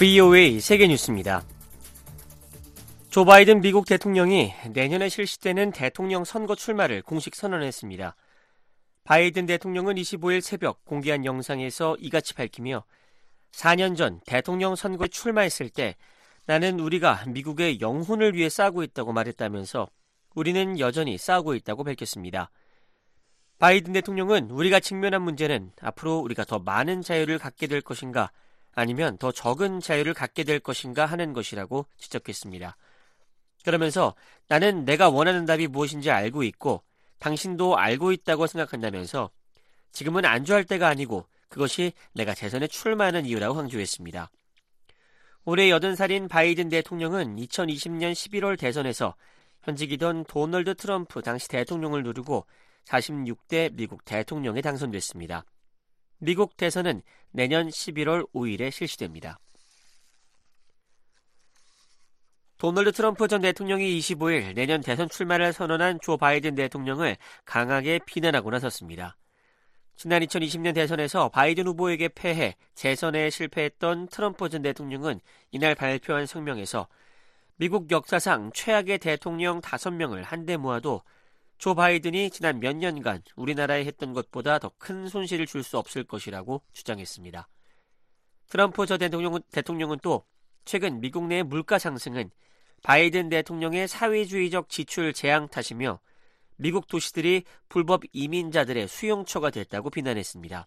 VOA 세계뉴스입니다. 조 바이든 미국 대통령이 내년에 실시되는 대통령 선거 출마를 공식 선언했습니다. 바이든 대통령은 25일 새벽 공개한 영상에서 이같이 밝히며 4년 전 대통령 선거에 출마했을 때 나는 우리가 미국의 영혼을 위해 싸우고 있다고 말했다면서 우리는 여전히 싸우고 있다고 밝혔습니다. 바이든 대통령은 우리가 직면한 문제는 앞으로 우리가 더 많은 자유를 갖게 될 것인가 아니면 더 적은 자유를 갖게 될 것인가 하는 것이라고 지적했습니다. 그러면서 나는 내가 원하는 답이 무엇인지 알고 있고 당신도 알고 있다고 생각한다면서 지금은 안주할 때가 아니고 그것이 내가 재선에 출마하는 이유라고 강조했습니다. 올해 80살인 바이든 대통령은 2020년 11월 대선에서 현직이던 도널드 트럼프 당시 대통령을 누르고 46대 미국 대통령에 당선됐습니다. 미국 대선은 내년 11월 5일에 실시됩니다. 도널드 트럼프 전 대통령이 25일 내년 대선 출마를 선언한 조 바이든 대통령을 강하게 비난하고 나섰습니다. 지난 2020년 대선에서 바이든 후보에게 패해 재선에 실패했던 트럼프 전 대통령은 이날 발표한 성명에서 미국 역사상 최악의 대통령 5명을 한데 모아도 조 바이든이 지난 몇 년간 우리나라에 했던 것보다 더 큰 손실을 줄 수 없을 것이라고 주장했습니다. 트럼프 전 대통령은, 대통령은 또 최근 미국 내 물가 상승은 바이든 대통령의 사회주의적 지출 재앙 탓이며 미국 도시들이 불법 이민자들의 수용처가 됐다고 비난했습니다.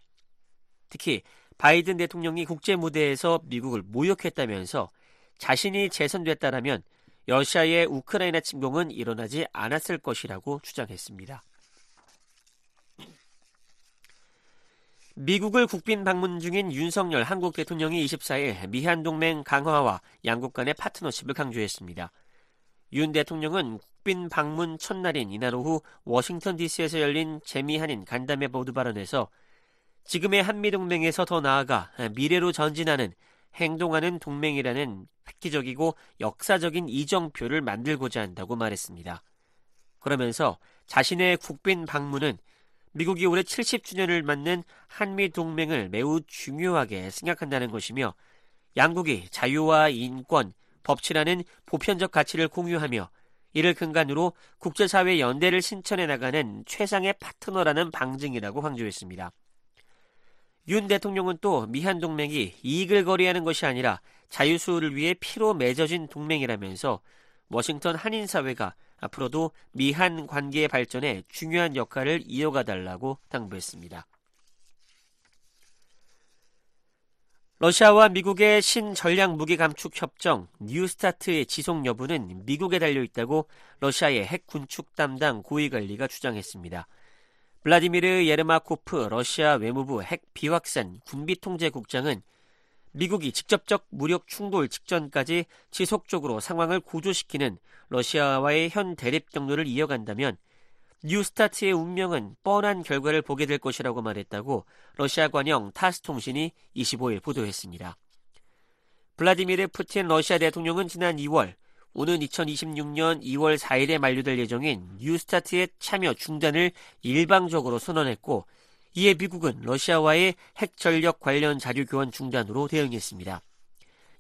특히 바이든 대통령이 국제 무대에서 미국을 모욕했다면서 자신이 재선됐다라면 러시아의 우크라이나 침공은 일어나지 않았을 것이라고 주장했습니다. 미국을 국빈 방문 중인 윤석열 한국 대통령이 24일 미한 동맹 강화와 양국 간의 파트너십을 강조했습니다. 윤 대통령은 국빈 방문 첫날인 이날 오후 워싱턴 DC에서 열린 재미한인 간담회 보드 발언에서 지금의 한미 동맹에서 더 나아가 미래로 전진하는 행동하는 동맹이라는 획기적이고 역사적인 이정표를 만들고자 한다고 말했습니다. 그러면서 자신의 국빈 방문은 미국이 올해 70주년을 맞는 한미 동맹을 매우 중요하게 생각한다는 것이며 양국이 자유와 인권, 법치라는 보편적 가치를 공유하며 이를 근간으로 국제사회 연대를 신천해 나가는 최상의 파트너라는 방증이라고 강조했습니다. 윤 대통령은 또 미한 동맹이 이익을 거래하는 것이 아니라 자유수를 위해 피로 맺어진 동맹이라면서 워싱턴 한인 사회가 앞으로도 미한 관계의 발전에 중요한 역할을 이어가달라고 당부했습니다. 러시아와 미국의 신전략 무기 감축 협정 뉴스타트의 지속 여부는 미국에 달려 있다고 러시아의 핵 군축 담당 고위 관리가 주장했습니다. 블라디미르 예르마코프 러시아 외무부 핵 비확산 군비 통제 국장은 미국이 직접적 무력 충돌 직전까지 지속적으로 상황을 고조시키는 러시아와의 현 대립 경로를 이어간다면 뉴스타트의 운명은 뻔한 결과를 보게 될 것이라고 말했다고 러시아 관영 타스 통신이 25일 보도했습니다. 블라디미르 푸틴 러시아 대통령은 지난 2월 오는 2026년 2월 4일에 만료될 예정인 뉴스타트의 참여 중단을 일방적으로 선언했고 이에 미국은 러시아와의 핵 전력 관련 자료 교환 중단으로 대응했습니다.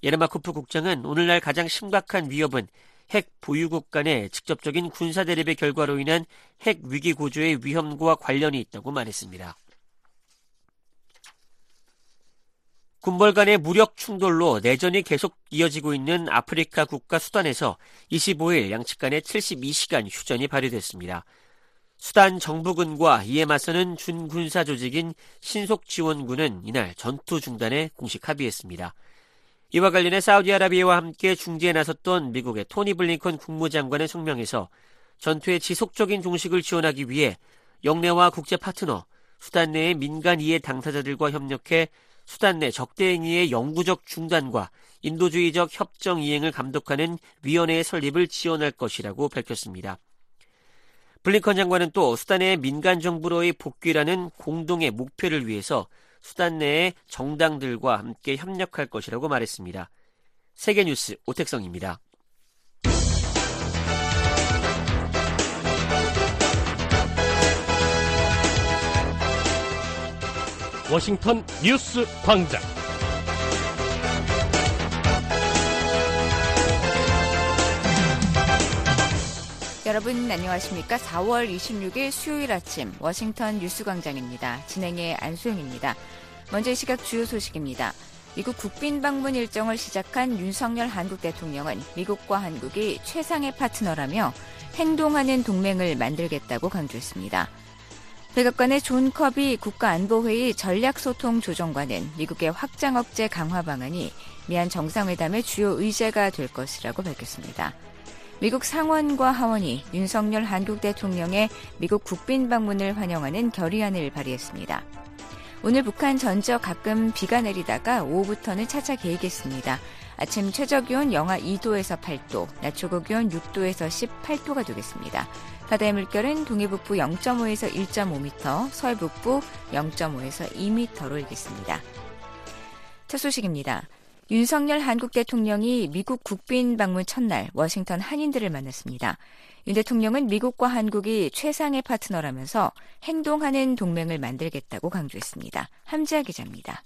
예르마코프 국장은 오늘날 가장 심각한 위협은 핵 보유국 간의 직접적인 군사 대립의 결과로 인한 핵 위기 구조의 위험과 관련이 있다고 말했습니다. 군벌 간의 무력 충돌로 내전이 계속 이어지고 있는 아프리카 국가 수단에서 25일 양측 간의 72시간 휴전이 발효됐습니다. 수단 정부군과 이에 맞서는 준군사 조직인 신속지원군은 이날 전투 중단에 공식 합의했습니다. 이와 관련해 사우디아라비아와 함께 중재에 나섰던 미국의 토니 블링컨 국무장관의 성명에서 전투의 지속적인 종식을 지원하기 위해 영내와 국제 파트너, 수단 내의 민간 이해 당사자들과 협력해 수단 내 적대 행위의 영구적 중단과 인도주의적 협정 이행을 감독하는 위원회의 설립을 지원할 것이라고 밝혔습니다. 블링컨 장관은 또 수단의 민간 정부로의 복귀라는 공동의 목표를 위해서 수단 내의 정당들과 함께 협력할 것이라고 말했습니다. 세계뉴스 오택성입니다. 워싱턴 뉴스 광장. 여러분 안녕하십니까? 4월 26일 수요일 아침 워싱턴 뉴스 광장입니다. 진행의 안소영입니다. 먼저 이 시각 주요 소식입니다. 미국 국빈 방문 일정을 시작한 윤석열 한국 대통령은 미국과 한국이 최상의 파트너라며 행동하는 동맹을 만들겠다고 강조했습니다. 백악관의 존 커비 국가안보회의 전략소통 조정관은 미국의 확장 억제 강화 방안이 미한 정상회담의 주요 의제가 될 것이라고 밝혔습니다. 미국 상원과 하원이 윤석열 한국 대통령의 미국 국빈 방문을 환영하는 결의안을 발의했습니다. 오늘 북한 전역 가끔 비가 내리다가 오후부터는 차차 개겠습니다. 아침 최저기온 영하 2도에서 8도, 낮 최고기온 6도에서 18도가 되겠습니다. 바다의 물결은 동해북부 0.5에서 1.5m, 서해북부 0.5에서 2m로 일겠습니다. 첫 소식입니다. 윤석열 한국 대통령이 미국 국빈 방문 첫날 워싱턴 한인들을 만났습니다. 윤 대통령은 미국과 한국이 최상의 파트너라면서 행동하는 동맹을 만들겠다고 강조했습니다. 함지아 기자입니다.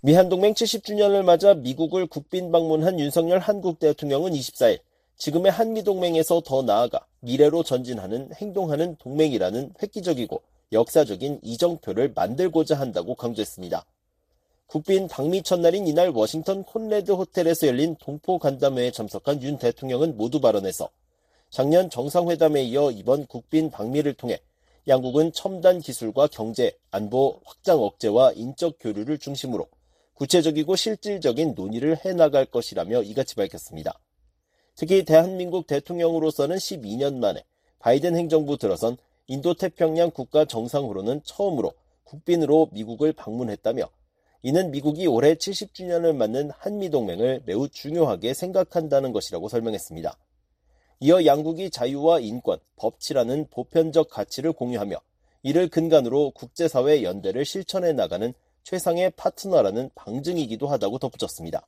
미한동맹 70주년을 맞아 미국을 국빈 방문한 윤석열 한국 대통령은 24일 지금의 한미동맹에서 더 나아가 미래로 전진하는 행동하는 동맹이라는 획기적이고 역사적인 이정표를 만들고자 한다고 강조했습니다. 국빈 방미 첫날인 이날 워싱턴 콘레드 호텔에서 열린 동포 간담회에 참석한 윤 대통령은 모두 발언에서 작년 정상회담에 이어 이번 국빈 방미를 통해 양국은 첨단 기술과 경제, 안보, 확장 억제와 인적 교류를 중심으로 구체적이고 실질적인 논의를 해나갈 것이라며 이같이 밝혔습니다. 특히 대한민국 대통령으로서는 12년 만에 바이든 행정부 들어선 인도태평양 국가 정상으로는 처음으로 국빈으로 미국을 방문했다며 이는 미국이 올해 70주년을 맞는 한미동맹을 매우 중요하게 생각한다는 것이라고 설명했습니다. 이어 양국이 자유와 인권, 법치라는 보편적 가치를 공유하며 이를 근간으로 국제사회 연대를 실천해 나가는 최상의 파트너라는 방증이기도 하다고 덧붙였습니다.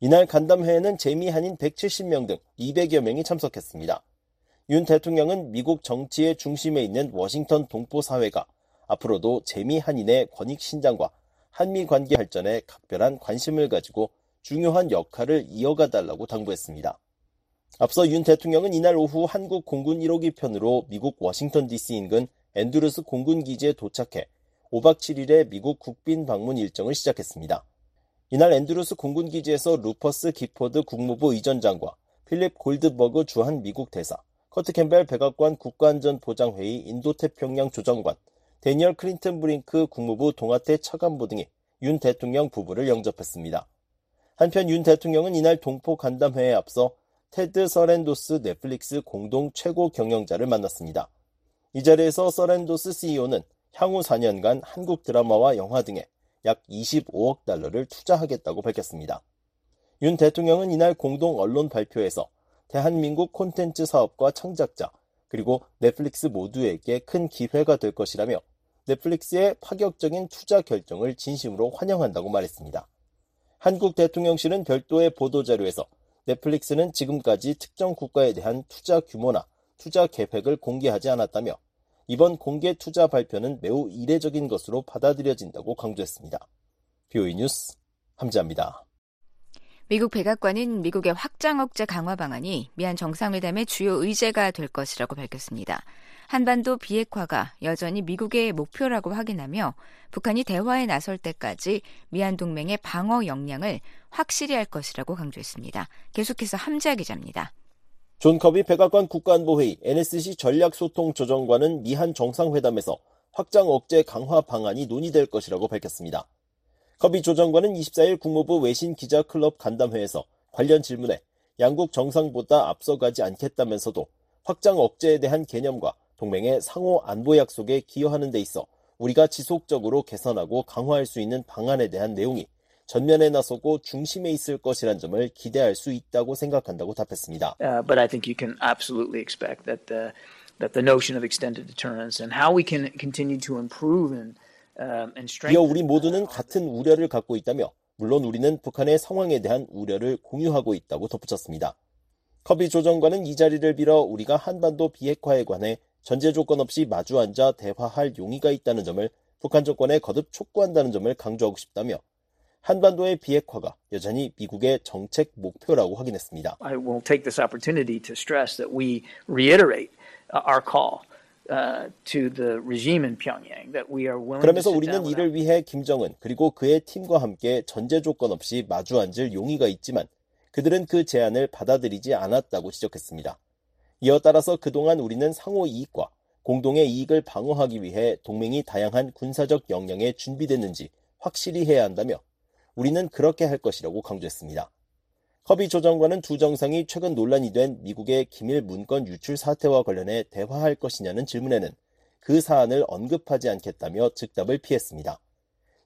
이날 간담회에는 재미 한인 170명 등 200여 명이 참석했습니다. 윤 대통령은 미국 정치의 중심에 있는 워싱턴 동포 사회가 앞으로도 재미 한인의 권익 신장과 한미 관계 발전에 각별한 관심을 가지고 중요한 역할을 이어가달라고 당부했습니다. 앞서 윤 대통령은 이날 오후 한국 공군 1호기 편으로 미국 워싱턴 DC 인근 앤드루스 공군 기지에 도착해 5박 7일의 미국 국빈 방문 일정을 시작했습니다. 이날 앤드루스 공군기지에서 루퍼스 기포드 국무부 의전장과 필립 골드버그 주한 미국 대사, 커트 캠벨 백악관 국가안전보장회의 인도태평양 조정관, 대니얼 크리튼브링크 국무부 동아태 차관보 등이 윤 대통령 부부를 영접했습니다. 한편 윤 대통령은 이날 동포 간담회에 앞서 테드 서랜도스 넷플릭스 공동 최고 경영자를 만났습니다. 이 자리에서 서랜도스 CEO는 향후 4년간 한국 드라마와 영화 등에 약 25억 달러를 투자하겠다고 밝혔습니다. 윤 대통령은 이날 공동 언론 발표에서 대한민국 콘텐츠 사업과 창작자, 그리고 넷플릭스 모두에게 큰 기회가 될 것이라며 넷플릭스의 파격적인 투자 결정을 진심으로 환영한다고 말했습니다. 한국 대통령실은 별도의 보도자료에서 넷플릭스는 지금까지 특정 국가에 대한 투자 규모나 투자 계획을 공개하지 않았다며 이번 공개 투자 발표는 매우 이례적인 것으로 받아들여진다고 강조했습니다. BOE 뉴스 함지합니다. 미국 백악관은 미국의 확장 억제 강화 방안이 미한 정상회담의 주요 의제가 될 것이라고 밝혔습니다. 한반도 비핵화가 여전히 미국의 목표라고 확인하며 북한이 대화에 나설 때까지 미한 동맹의 방어 역량을 확실히 할 것이라고 강조했습니다. 계속해서 함지아 기자입니다. 존 커비 백악관 국가안보회의 NSC 전략소통조정관은 미한 정상회담에서 확장 억제 강화 방안이 논의될 것이라고 밝혔습니다. 커비 조정관은 24일 국무부 외신 기자 클럽 간담회에서 관련 질문에 양국 정상보다 앞서가지 않겠다면서도 확장 억제에 대한 개념과 동맹의 상호 안보 약속에 기여하는 데 있어 우리가 지속적으로 개선하고 강화할 수 있는 방안에 대한 내용이 전면에 나서고 중심에 있을 것이란 점을 기대할 수 있다고 생각한다고 답했습니다. Uh, but I think you can absolutely expect that the that the notion of extended deterrence and how we can continue to improve and um, and strengthen. 이어 우리 모두는 같은 우려를 갖고 있다며 물론 우리는 북한의 상황에 대한 우려를 공유하고 있다고 덧붙였습니다. 커비 조정관은 이 자리를 빌어 우리가 한반도 비핵화에 관해 전제 조건 없이 마주 앉아 대화할 용의가 있다는 점을 북한 정권에 거듭 촉구한다는 점을 강조하고 싶다며 한반도의 비핵화가 여전히 미국의 정책 목표라고 확인했습니다. I will take this opportunity to stress that we reiterate our call uh, 그러면서 우리는 이를 위해 김정은 그리고 그의 팀과 함께 전제 조건 없이 마주 앉을 용의가 있지만 그들은 그 제안을 받아들이지 않았다고 지적했습니다. 이어 따라서 그동안 우리는 상호 이익과 공동의 이익을 방어하기 위해 동맹이 다양한 군사적 역량에 준비됐는지 확실히 해야 한다며 우리는 그렇게 할 것이라고 강조했습니다. 커비 조정관은 두 정상이 최근 논란이 된 미국의 기밀 문건 유출 사태와 관련해 대화할 것이냐는 질문에는 그 사안을 언급하지 않겠다며 즉답을 피했습니다.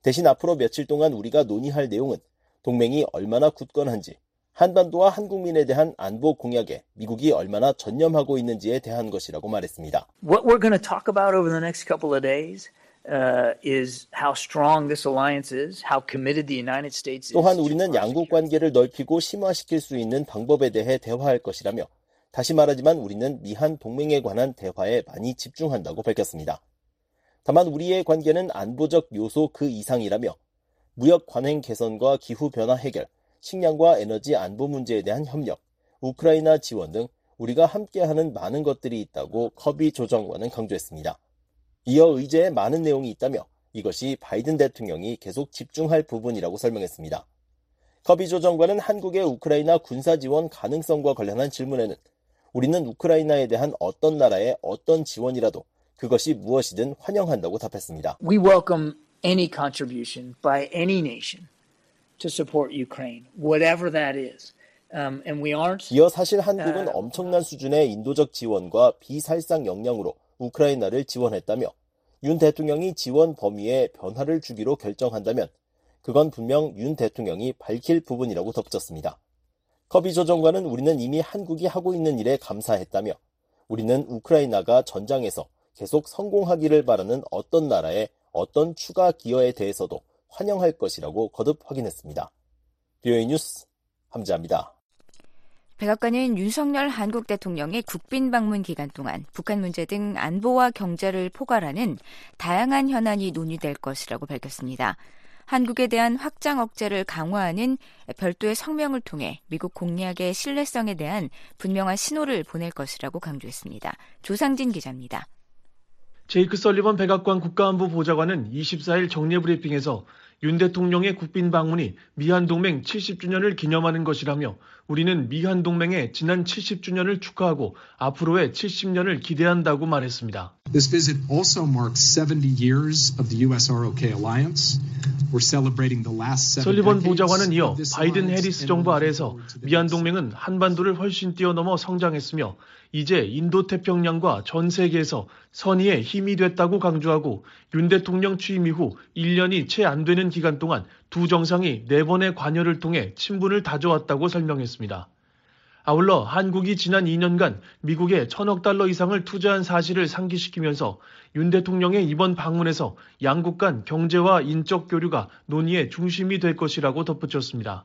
대신 앞으로 며칠 동안 우리가 논의할 내용은 동맹이 얼마나 굳건한지, 한반도와 한국민에 대한 안보 공약에 미국이 얼마나 전념하고 있는지에 대한 것이라고 말했습니다. What we're going to talk about over the next couple of days uh, is how strong this alliance is, how committed the United States is. 또한 우리는 양국. 관계를 넓히고 심화시킬 수 있는 방법에 대해 대화할 것이라며 다시 말하지만 우리는 미한 동맹에 관한 대화에 많이 집중한다고 밝혔습니다. 다만 우리의 관계는 안보적 요소 그 이상이라며 무역 관행 개선과 기후 변화 해결, 식량과 에너지 안보 문제에 대한 협력, 우크라이나 지원 등 우리가 함께하는 많은 것들이 있다고 커비 조정관은 강조했습니다. 이어 의제에 많은 내용이 있다며 이것이 바이든 대통령이 계속 집중할 부분이라고 설명했습니다. 커비 조 정관은 한국의 우크라이나 군사 지원 가능성과 관련한 질문에는 우리는 우크라이나에 대한 어떤 나라의 어떤 지원이라도 그것이 무엇이든 환영한다고 답했습니다. We welcome any contribution by any nation to support Ukraine, whatever that is. Um, and we aren't 이어 사실 한국은 엄청난 수준의 인도적 지원과 비살상 역량으로 우크라이나를 지원했다며 윤 대통령이 지원 범위에 변화를 주기로 결정한다면 그건 분명 윤 대통령이 밝힐 부분이라고 덧붙였습니다. 커비 조 정관은 우리는 이미 한국이 하고 있는 일에 감사했다며 우리는 우크라이나가 전장에서 계속 성공하기를 바라는 어떤 나라의 어떤 추가 기여에 대해서도 환영할 것이라고 거듭 확인했습니다. 뷰이 뉴스 함지합니다. 백악관은 윤석열 한국 대통령의 국빈 방문 기간 동안 북한 문제 등 안보와 경제를 포괄하는 다양한 현안이 논의될 것이라고 밝혔습니다. 한국에 대한 확장 억제를 강화하는 별도의 성명을 통해 미국 공약의 신뢰성에 대한 분명한 신호를 보낼 것이라고 강조했습니다. 조상진 기자입니다. 제이크 설리번 백악관 국가안보 보좌관은 24일 정례 브리핑에서 윤 대통령의 국빈 방문이 미한 동맹 70주년을 기념하는 것이라며 우리는 미한 동맹의 지난 70주년을 축하하고 앞으로의 70년을 기대한다고 말했습니다. This visit also marks 70 years of the US-ROK alliance. We're celebrating the last seven 설리번 보좌관은 이어 바이든 해리스 정부 아래에서 미한 동맹은 한반도를 훨씬 뛰어넘어 성장했으며 이제 인도 태평양과 전 세계에서 선의의 힘이 됐다고 강조하고 윤 대통령 취임 이후 1년이 채 안 되는 기간 동안 두 정상이 네 번의 관여를 통해 친분을 다져왔다고 설명했습니다. 아울러 한국이 지난 2년간 미국에 천억 달러 이상을 투자한 사실을 상기시키면서 윤 대통령의 이번 방문에서 양국 간 경제와 인적 교류가 논의의 중심이 될 것이라고 덧붙였습니다.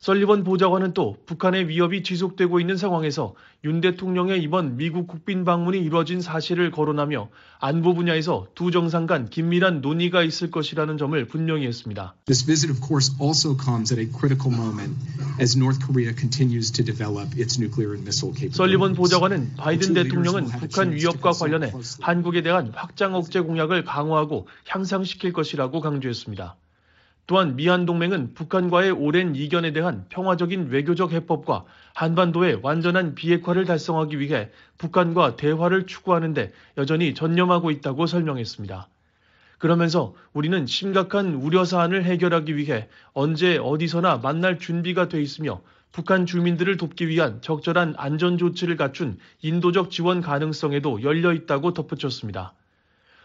설리번 보좌관은 또 북한의 위협이 지속되고 있는 상황에서 윤 대통령의 이번 미국 국빈 방문이 이루어진 사실을 거론하며 안보 분야에서 두 정상 간 긴밀한 논의가 있을 것이라는 점을 분명히 했습니다. This visit, of course, also comes at a critical moment as North Korea continues to develop its nuclear and missile capabilities. 설리번 보좌관은 바이든 대통령은 북한 위협과 관련해. 한국에 대한 확장 억제 공약을 강화하고 향상시킬 것이라고 강조했습니다. 또한 미한 동맹은 북한과의 오랜 이견에 대한 평화적인 외교적 해법과 한반도의 완전한 비핵화를 달성하기 위해 북한과 대화를 추구하는데 여전히 전념하고 있다고 설명했습니다. 그러면서 우리는 심각한 우려 사안을 해결하기 위해 언제 어디서나 만날 준비가 돼 있으며 북한 주민들을 돕기 위한 적절한 안전 조치를 갖춘 인도적 지원 가능성에도 열려 있다고 덧붙였습니다.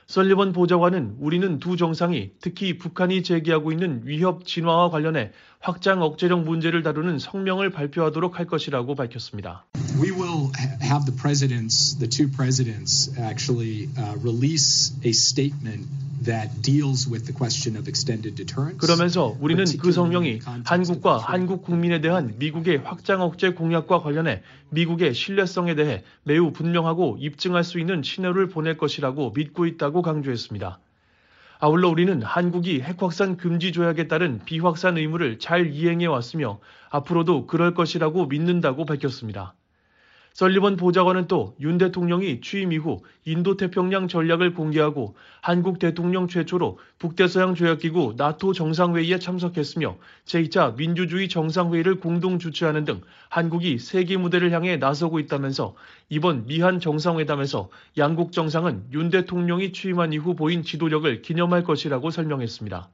설리번 보좌관은 우리는 두 정상이 특히 북한이 제기하고 있는 위협 진화와 관련해 확장 억제력 문제를 다루는 성명을 발표하도록 할 것이라고 밝혔습니다. We will ha- have the presidents, the two presidents, actually uh, release a statement that deals with the question of extended deterrence. 그러면서 우리는 그 성명이 한국과 한국 국민에 대한 미국의 확장 억제 공약과 관련해 미국의 신뢰성에 대해 매우 분명하고 입증할 수 있는 신호를 보낼 것이라고 믿고 있다고 강조했습니다. 아울러 우리는 한국이 핵 확산 금지 조약에 따른 비확산 의무를 잘 이행해 왔으며 앞으로도 그럴 것이라고 믿는다고 밝혔습니다. 설리번 보좌관은 또 윤 대통령이 취임 이후 인도태평양 전략을 공개하고 한국 대통령 최초로 북대서양 조약기구 나토 정상회의에 참석했으며 제2차 민주주의 정상회의를 공동 주최하는 등 한국이 세계 무대를 향해 나서고 있다면서 이번 미한 정상회담에서 양국 정상은 윤 대통령이 취임한 이후 보인 지도력을 기념할 것이라고 설명했습니다.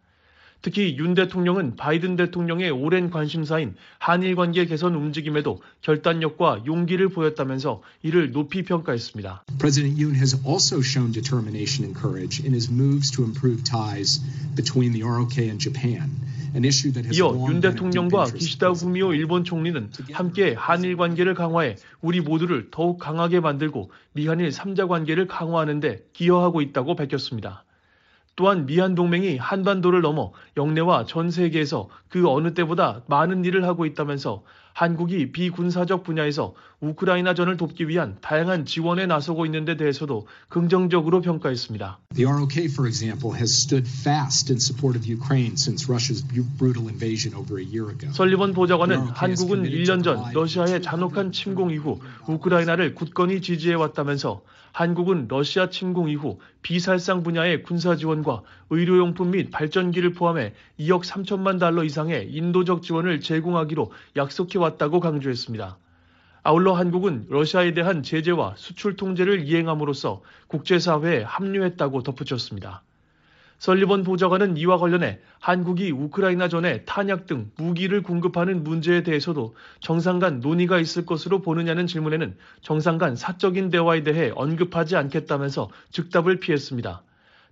특히 윤 대통령은 바이든 대통령의 오랜 관심사인 한일 관계 개선 움직임에도 결단력과 용기를 보였다면서 이를 높이 평가했습니다. President Yoon has also shown determination and courage in his moves to improve ties between the ROK and Japan. 이어 윤 대통령과 기시다 후미오 일본 총리는 함께 한일 관계를 강화해 우리 모두를 더욱 강하게 만들고 미한일 3자 관계를 강화하는 데 기여하고 있다고 밝혔습니다. 또한 미한 동맹이 한반도를 넘어 영내와 전 세계에서 그 어느 때보다 많은 일을 하고 있다면서 한국이 비군사적 분야에서 우크라이나전을 돕기 위한 다양한 지원에 나서고 있는 데 대해서도 긍정적으로 평가했습니다. The ROK, for example, has stood fast in support of Ukraine since Russia's brutal invasion over a year ago. 설리번 보좌관은 한국은 1년 전 러시아의 잔혹한 침공 이후 우크라이나를 굳건히 지지해 왔다면서 한국은 러시아 침공 이후 비살상 분야의 군사 지원과 의료용품 및 발전기를 포함해 2억 3천만 달러 이상의 인도적 지원을 제공하기로 약속해 왔다고 강조했습니다. 아울러 한국은 러시아에 대한 제재와 수출 통제를 이행함으로써 국제사회에 합류했다고 덧붙였습니다. 설리번 보좌관은 이와 관련해 한국이 우크라이나 전에 탄약 등 무기를 공급하는 문제에 대해서도 정상 간 논의가 있을 것으로 보느냐는 질문에는 정상 간 사적인 대화에 대해 언급하지 않겠다면서 즉답을 피했습니다.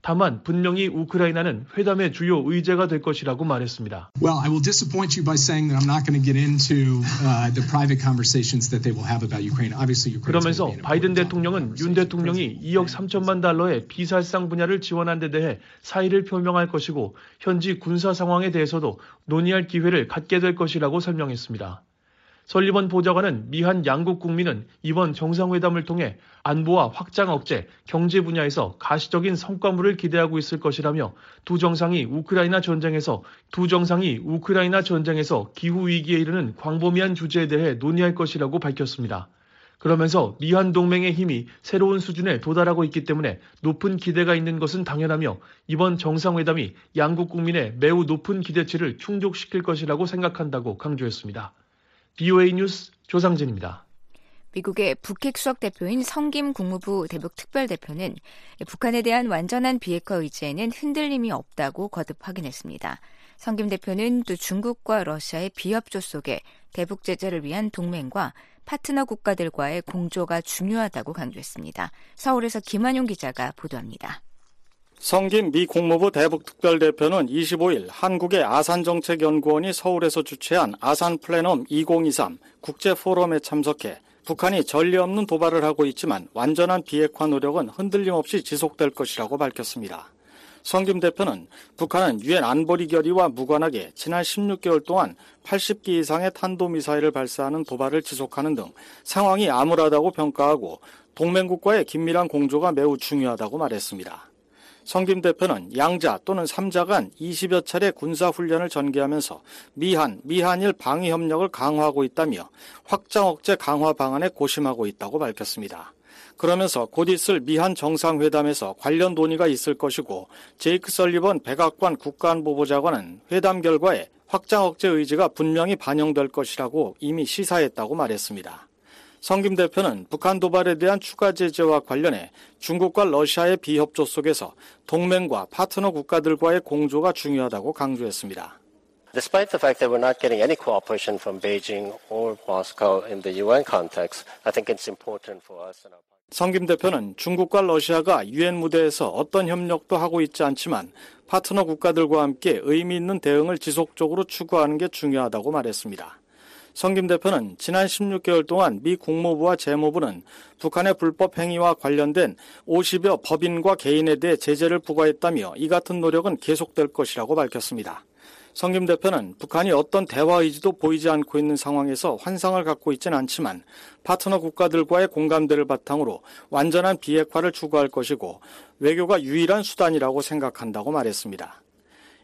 다만 분명히 우크라이나는 회담의 주요 의제가 될 것이라고 말했습니다. Well, I will disappoint you by saying that I'm not going to get into uh, the private conversations that they will have about Ukraine. Obviously, Ukraine. 그러면서 바이든 대통령은 윤 대통령이 2억 3천만 달러의 비살상 분야를 지원한 데 대해 사의를 표명할 것이고 현지 군사 상황에 대해서도 논의할 기회를 갖게 될 것이라고 설명했습니다. 설리번 보좌관은 미한 양국 국민은 이번 정상회담을 통해 안보와 확장 억제, 경제 분야에서 가시적인 성과물을 기대하고 있을 것이라며 두 정상이 우크라이나 전쟁에서 두 정상이 우크라이나 전쟁에서 기후 위기에 이르는 광범위한 주제에 대해 논의할 것이라고 밝혔습니다. 그러면서 미한 동맹의 힘이 새로운 수준에 도달하고 있기 때문에 높은 기대가 있는 것은 당연하며 이번 정상회담이 양국 국민의 매우 높은 기대치를 충족시킬 것이라고 생각한다고 강조했습니다. BOA 뉴스 조상진입니다. 미국의 북핵 수석 대표인 성김 국무부 대북 특별대표는 북한에 대한 완전한 비핵화 의지에는 흔들림이 없다고 거듭 확인했습니다. 성김 대표는 또 중국과 러시아의 비협조 속에 대북 제재를 위한 동맹과 파트너 국가들과의 공조가 중요하다고 강조했습니다. 서울에서 김한용 기자가 보도합니다. 성김 미 국무부 대북특별대표는 25일 한국의 아산정책연구원이 서울에서 주최한 아산 플래넘 2023 국제포럼에 참석해 북한이 전례 없는 도발을 하고 있지만 완전한 비핵화 노력은 흔들림 없이 지속될 것이라고 밝혔습니다. 성김 대표는 북한은 유엔 안보리 결의와 무관하게 지난 16개월 동안 80기 이상의 탄도미사일을 발사하는 도발을 지속하는 등 상황이 암울하다고 평가하고 동맹국과의 긴밀한 공조가 매우 중요하다고 말했습니다. 성김 대표는 양자 또는 삼자 간 20여 차례 군사훈련을 전개하면서 미한, 미한일 방위 협력을 강화하고 있다며 확장 억제 강화 방안에 고심하고 있다고 밝혔습니다. 그러면서 곧 있을 미한 정상회담에서 관련 논의가 있을 것이고 제이크 설리번 백악관 국가안보보좌관은 회담 결과에 확장 억제 의지가 분명히 반영될 것이라고 이미 시사했다고 말했습니다. 성김 대표는 북한 도발에 대한 추가 제재와 관련해 중국과 러시아의 비협조 속에서 동맹과 파트너 국가들과의 공조가 중요하다고 강조했습니다. Despite the fact that we're not getting any cooperation from Beijing or Moscow in the UN context, I think it's important for us and our 성김 대표는 중국과 러시아가 유엔 무대에서 어떤 협력도 하고 있지 않지만 파트너 국가들과 함께 의미 있는 대응을 지속적으로 추구하는 게 중요하다고 말했습니다. 성김 대표는 지난 16개월 동안 미 국무부와 재무부는 북한의 불법 행위와 관련된 50여 법인과 개인에 대해 제재를 부과했다며 이 같은 노력은 계속될 것이라고 밝혔습니다. 성김 대표는 북한이 어떤 대화 의지도 보이지 않고 있는 상황에서 환상을 갖고 있지는 않지만 파트너 국가들과의 공감대를 바탕으로 완전한 비핵화를 추구할 것이고 외교가 유일한 수단이라고 생각한다고 말했습니다.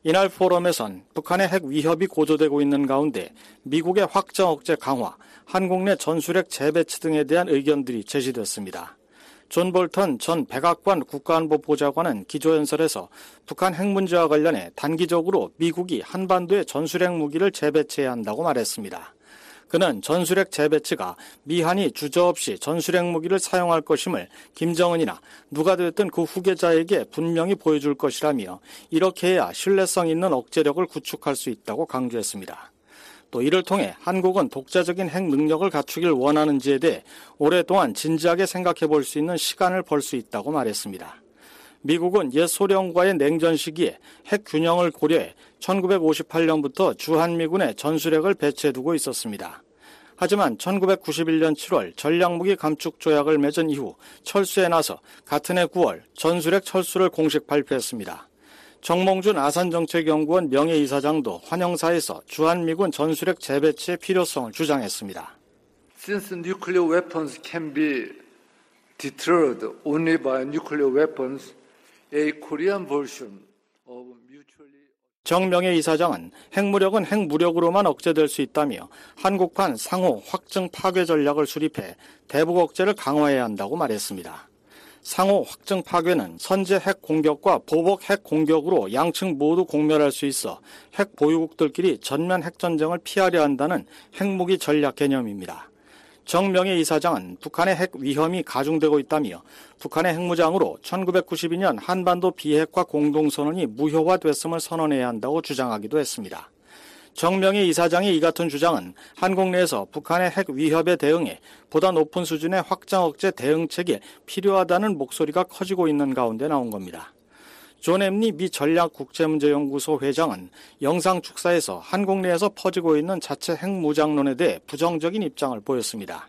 이날 포럼에선 북한의 핵 위협이 고조되고 있는 가운데 미국의 확장 억제 강화, 한국 내 전술핵 재배치 등에 대한 의견들이 제시됐습니다. 존 볼턴 전 백악관 국가안보보좌관은 기조연설에서 북한 핵 문제와 관련해 단기적으로 미국이 한반도에 전술핵 무기를 재배치해야 한다고 말했습니다. 그는 전술핵 재배치가 미한이 주저없이 전술핵 무기를 사용할 것임을 김정은이나 누가 됐든 그 후계자에게 분명히 보여줄 것이라며 이렇게 해야 신뢰성 있는 억제력을 구축할 수 있다고 강조했습니다. 또 이를 통해 한국은 독자적인 핵 능력을 갖추길 원하는지에 대해 오랫동안 진지하게 생각해 볼 수 있는 시간을 벌 수 있다고 말했습니다. 미국은 옛 소련과의 냉전 시기에 핵 균형을 고려해 1958년부터 주한미군에 전술핵을 배치해두고 있었습니다. 하지만 1991년 7월 전략무기 감축 조약을 맺은 이후 철수에 나서 같은 해 9월 전술핵 철수를 공식 발표했습니다. 정몽준 아산정책연구원 명예이사장도 환영사에서 주한미군 전술핵 재배치의 필요성을 주장했습니다. Since nuclear weapons can be deterred only by nuclear weapons, 정명의 이사장은 핵무력은 핵무력으로만 억제될 수 있다며 한국판 상호 확증 파괴 전략을 수립해 대북 억제를 강화해야 한다고 말했습니다. 상호 확증 파괴는 선제 핵 공격과 보복 핵 공격으로 양측 모두 공멸할 수 있어 핵 보유국들끼리 전면 핵 전쟁을 피하려 한다는 핵무기 전략 개념입니다. 정명의 이사장은 북한의 핵 위험이 가중되고 있다며 북한의 핵무장으로 1992년 한반도 비핵화 공동선언이 무효화됐음을 선언해야 한다고 주장하기도 했습니다. 정명의 이사장의 이 같은 주장은 한국 내에서 북한의 핵 위협에 대응해 보다 높은 수준의 확장 억제 대응책이 필요하다는 목소리가 커지고 있는 가운데 나온 겁니다. 존 햄리 미 전략국제문제연구소 회장은 영상 축사에서 한국 내에서 퍼지고 있는 자체 핵무장론에 대해 부정적인 입장을 보였습니다.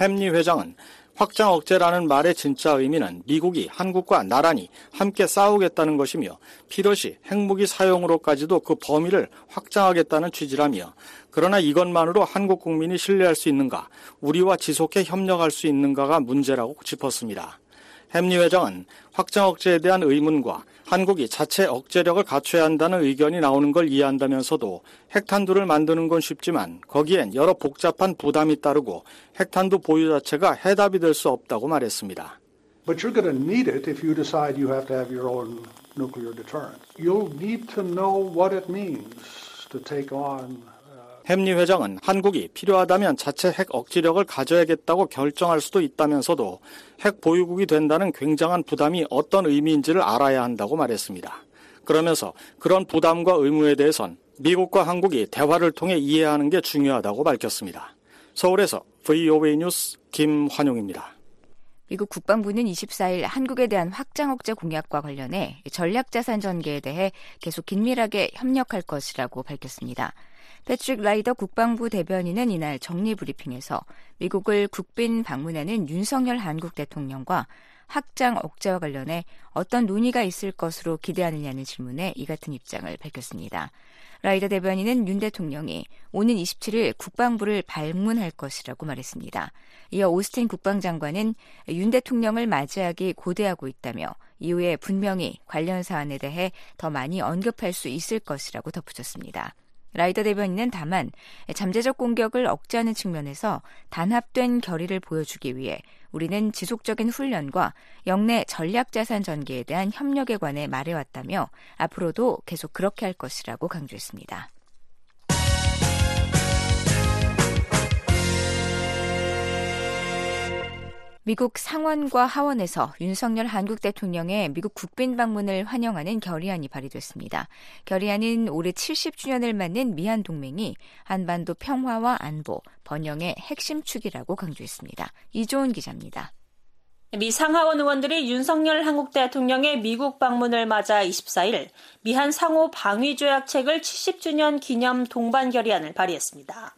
햄리 회장은 확장 억제라는 말의 진짜 의미는 미국이 한국과 나란히 함께 싸우겠다는 것이며 필요시 핵무기 사용으로까지도 그 범위를 확장하겠다는 취지라며 그러나 이것만으로 한국 국민이 신뢰할 수 있는가, 우리와 지속해 협력할 수 있는가가 문제라고 짚었습니다. 햄리 회장은 확장 억제에 대한 의문과 한국이 자체 억제력을 갖춰야 한다는 의견이 나오는 걸 이해한다면서도 핵탄두를 만드는 건 쉽지만 거기엔 여러 복잡한 부담이 따르고 핵탄두 보유 자체가 해답이 될 수 없다고 말했습니다. But you're going to need it if you decide you have to have your own nuclear deterrence. You'll need to know what it means to take on 햄리 회장은 한국이 필요하다면 자체 핵 억지력을 가져야겠다고 결정할 수도 있다면서도 핵 보유국이 된다는 굉장한 부담이 어떤 의미인지를 알아야 한다고 말했습니다. 그러면서 그런 부담과 의무에 대해선 미국과 한국이 대화를 통해 이해하는 게 중요하다고 밝혔습니다. 서울에서 VOA 뉴스 김환용입니다. 미국 국방부는 24일 한국에 대한 확장 억제 공약과 관련해 전략 자산 전개에 대해 계속 긴밀하게 협력할 것이라고 밝혔습니다. 패트릭 라이더 국방부 대변인은 이날 정리 브리핑에서 미국을 국빈 방문하는 윤석열 한국 대통령과 확장 억제와 관련해 어떤 논의가 있을 것으로 기대하느냐는 질문에 이 같은 입장을 밝혔습니다. 라이더 대변인은 윤 대통령이 오는 27일 국방부를 방문할 것이라고 말했습니다. 이어 오스틴 국방장관은 윤 대통령을 맞이하기 고대하고 있다며 이후에 분명히 관련 사안에 대해 더 많이 언급할 수 있을 것이라고 덧붙였습니다. 라이더 대변인은 다만 잠재적 공격을 억제하는 측면에서 단합된 결의를 보여주기 위해 우리는 지속적인 훈련과 영내 전략자산 전개에 대한 협력에 관해 말해왔다며 앞으로도 계속 그렇게 할 것이라고 강조했습니다. 미국 상원과 하원에서 윤석열 한국 대통령의 미국 국빈 방문을 환영하는 결의안이 발의됐습니다. 결의안은 올해 70주년을 맞는 미한 동맹이 한반도 평화와 안보, 번영의 핵심 축이라고 강조했습니다. 이조은 기자입니다. 미 상하원 의원들이 윤석열 한국 대통령의 미국 방문을 맞아 24일 미한 상호 방위 조약 체결 70주년 기념 동반 결의안을 발의했습니다.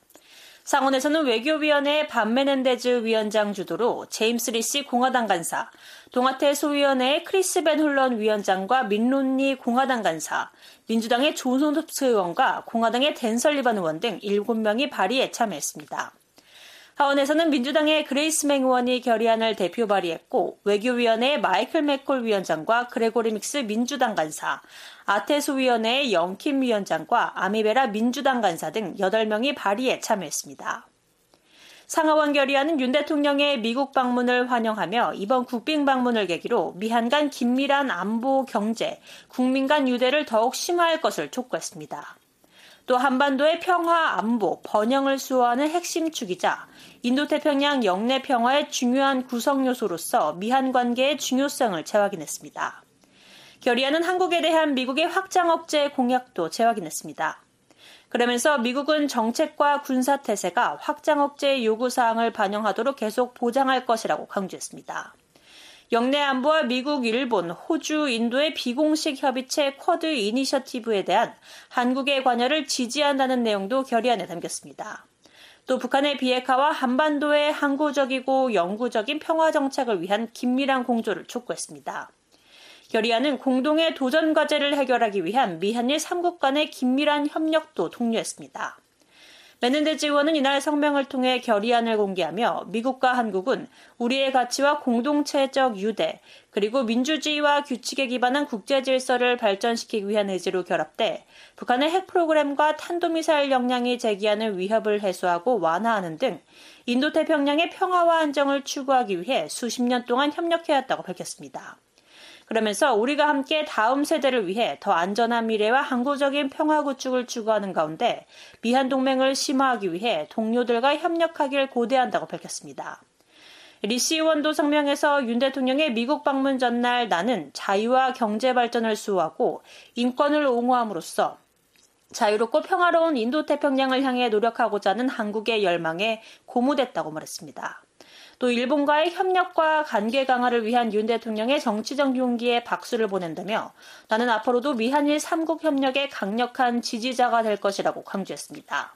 상원에서는 외교위원회 밥 메넨데즈 위원장 주도로 제임스 리시 공화당 간사, 동아태 소위원회의 크리스 밴 홀런 위원장과 민론리 공화당 간사, 민주당의 존손톱스 의원과 공화당의 댄 설리반 의원 등 7명이 발의에 참여했습니다. 하원에서는 민주당의 그레이스 맹 의원이 결의안을 대표 발의했고 외교위원회의 마이클 맥콜 위원장과 그레고리 믹스 민주당 간사, 아태소위원회의 영 킴 위원장과 아미 베라 민주당 간사 등 8명이 발의에 참여했습니다. 상하원 결의안은 윤 대통령의 미국 방문을 환영하며 이번 국빈 방문을 계기로 미한 간 긴밀한 안보, 경제, 국민 간 유대를 더욱 심화할 것을 촉구했습니다. 또 한반도의 평화, 안보, 번영을 수호하는 핵심 축이자 인도태평양 영내 평화의 중요한 구성 요소로서 미한 관계의 중요성을 재확인했습니다. 결의안은 한국에 대한 미국의 확장 억제 공약도 재확인했습니다. 그러면서 미국은 정책과 군사 태세가 확장 억제 요구 사항을 반영하도록 계속 보장할 것이라고 강조했습니다. 영내 안보와 미국, 일본, 호주, 인도의 비공식 협의체 쿼드 이니셔티브에 대한 한국의 관여를 지지한다는 내용도 결의안에 담겼습니다. 또 북한의 비핵화와 한반도의 항구적이고 영구적인 평화 정책을 위한 긴밀한 공조를 촉구했습니다. 결의안은 공동의 도전 과제를 해결하기 위한 미한일 3국 간의 긴밀한 협력도 독려했습니다. 메넨데즈 의원은 이날 성명을 통해 결의안을 공개하며 미국과 한국은 우리의 가치와 공동체적 유대 그리고 민주주의와 규칙에 기반한 국제 질서를 발전시키기 위한 의지로 결합돼 북한의 핵 프로그램과 탄도미사일 역량이 제기하는 위협을 해소하고 완화하는 등 인도태평양의 평화와 안정을 추구하기 위해 수십 년 동안 협력해왔다고 밝혔습니다. 그러면서 우리가 함께 다음 세대를 위해 더 안전한 미래와 항구적인 평화 구축을 추구하는 가운데 미한 동맹을 심화하기 위해 동료들과 협력하길 고대한다고 밝혔습니다. 리시 의원도 성명에서 윤 대통령의 미국 방문 전날 나는 자유와 경제 발전을 수호하고 인권을 옹호함으로써 자유롭고 평화로운 인도 태평양을 향해 노력하고자 하는 한국의 열망에 고무됐다고 말했습니다. 또 일본과의 협력과 관계 강화를 위한 윤 대통령의 정치적 용기에 박수를 보낸다며 나는 앞으로도 미한일 3국 협력의 강력한 지지자가 될 것이라고 강조했습니다.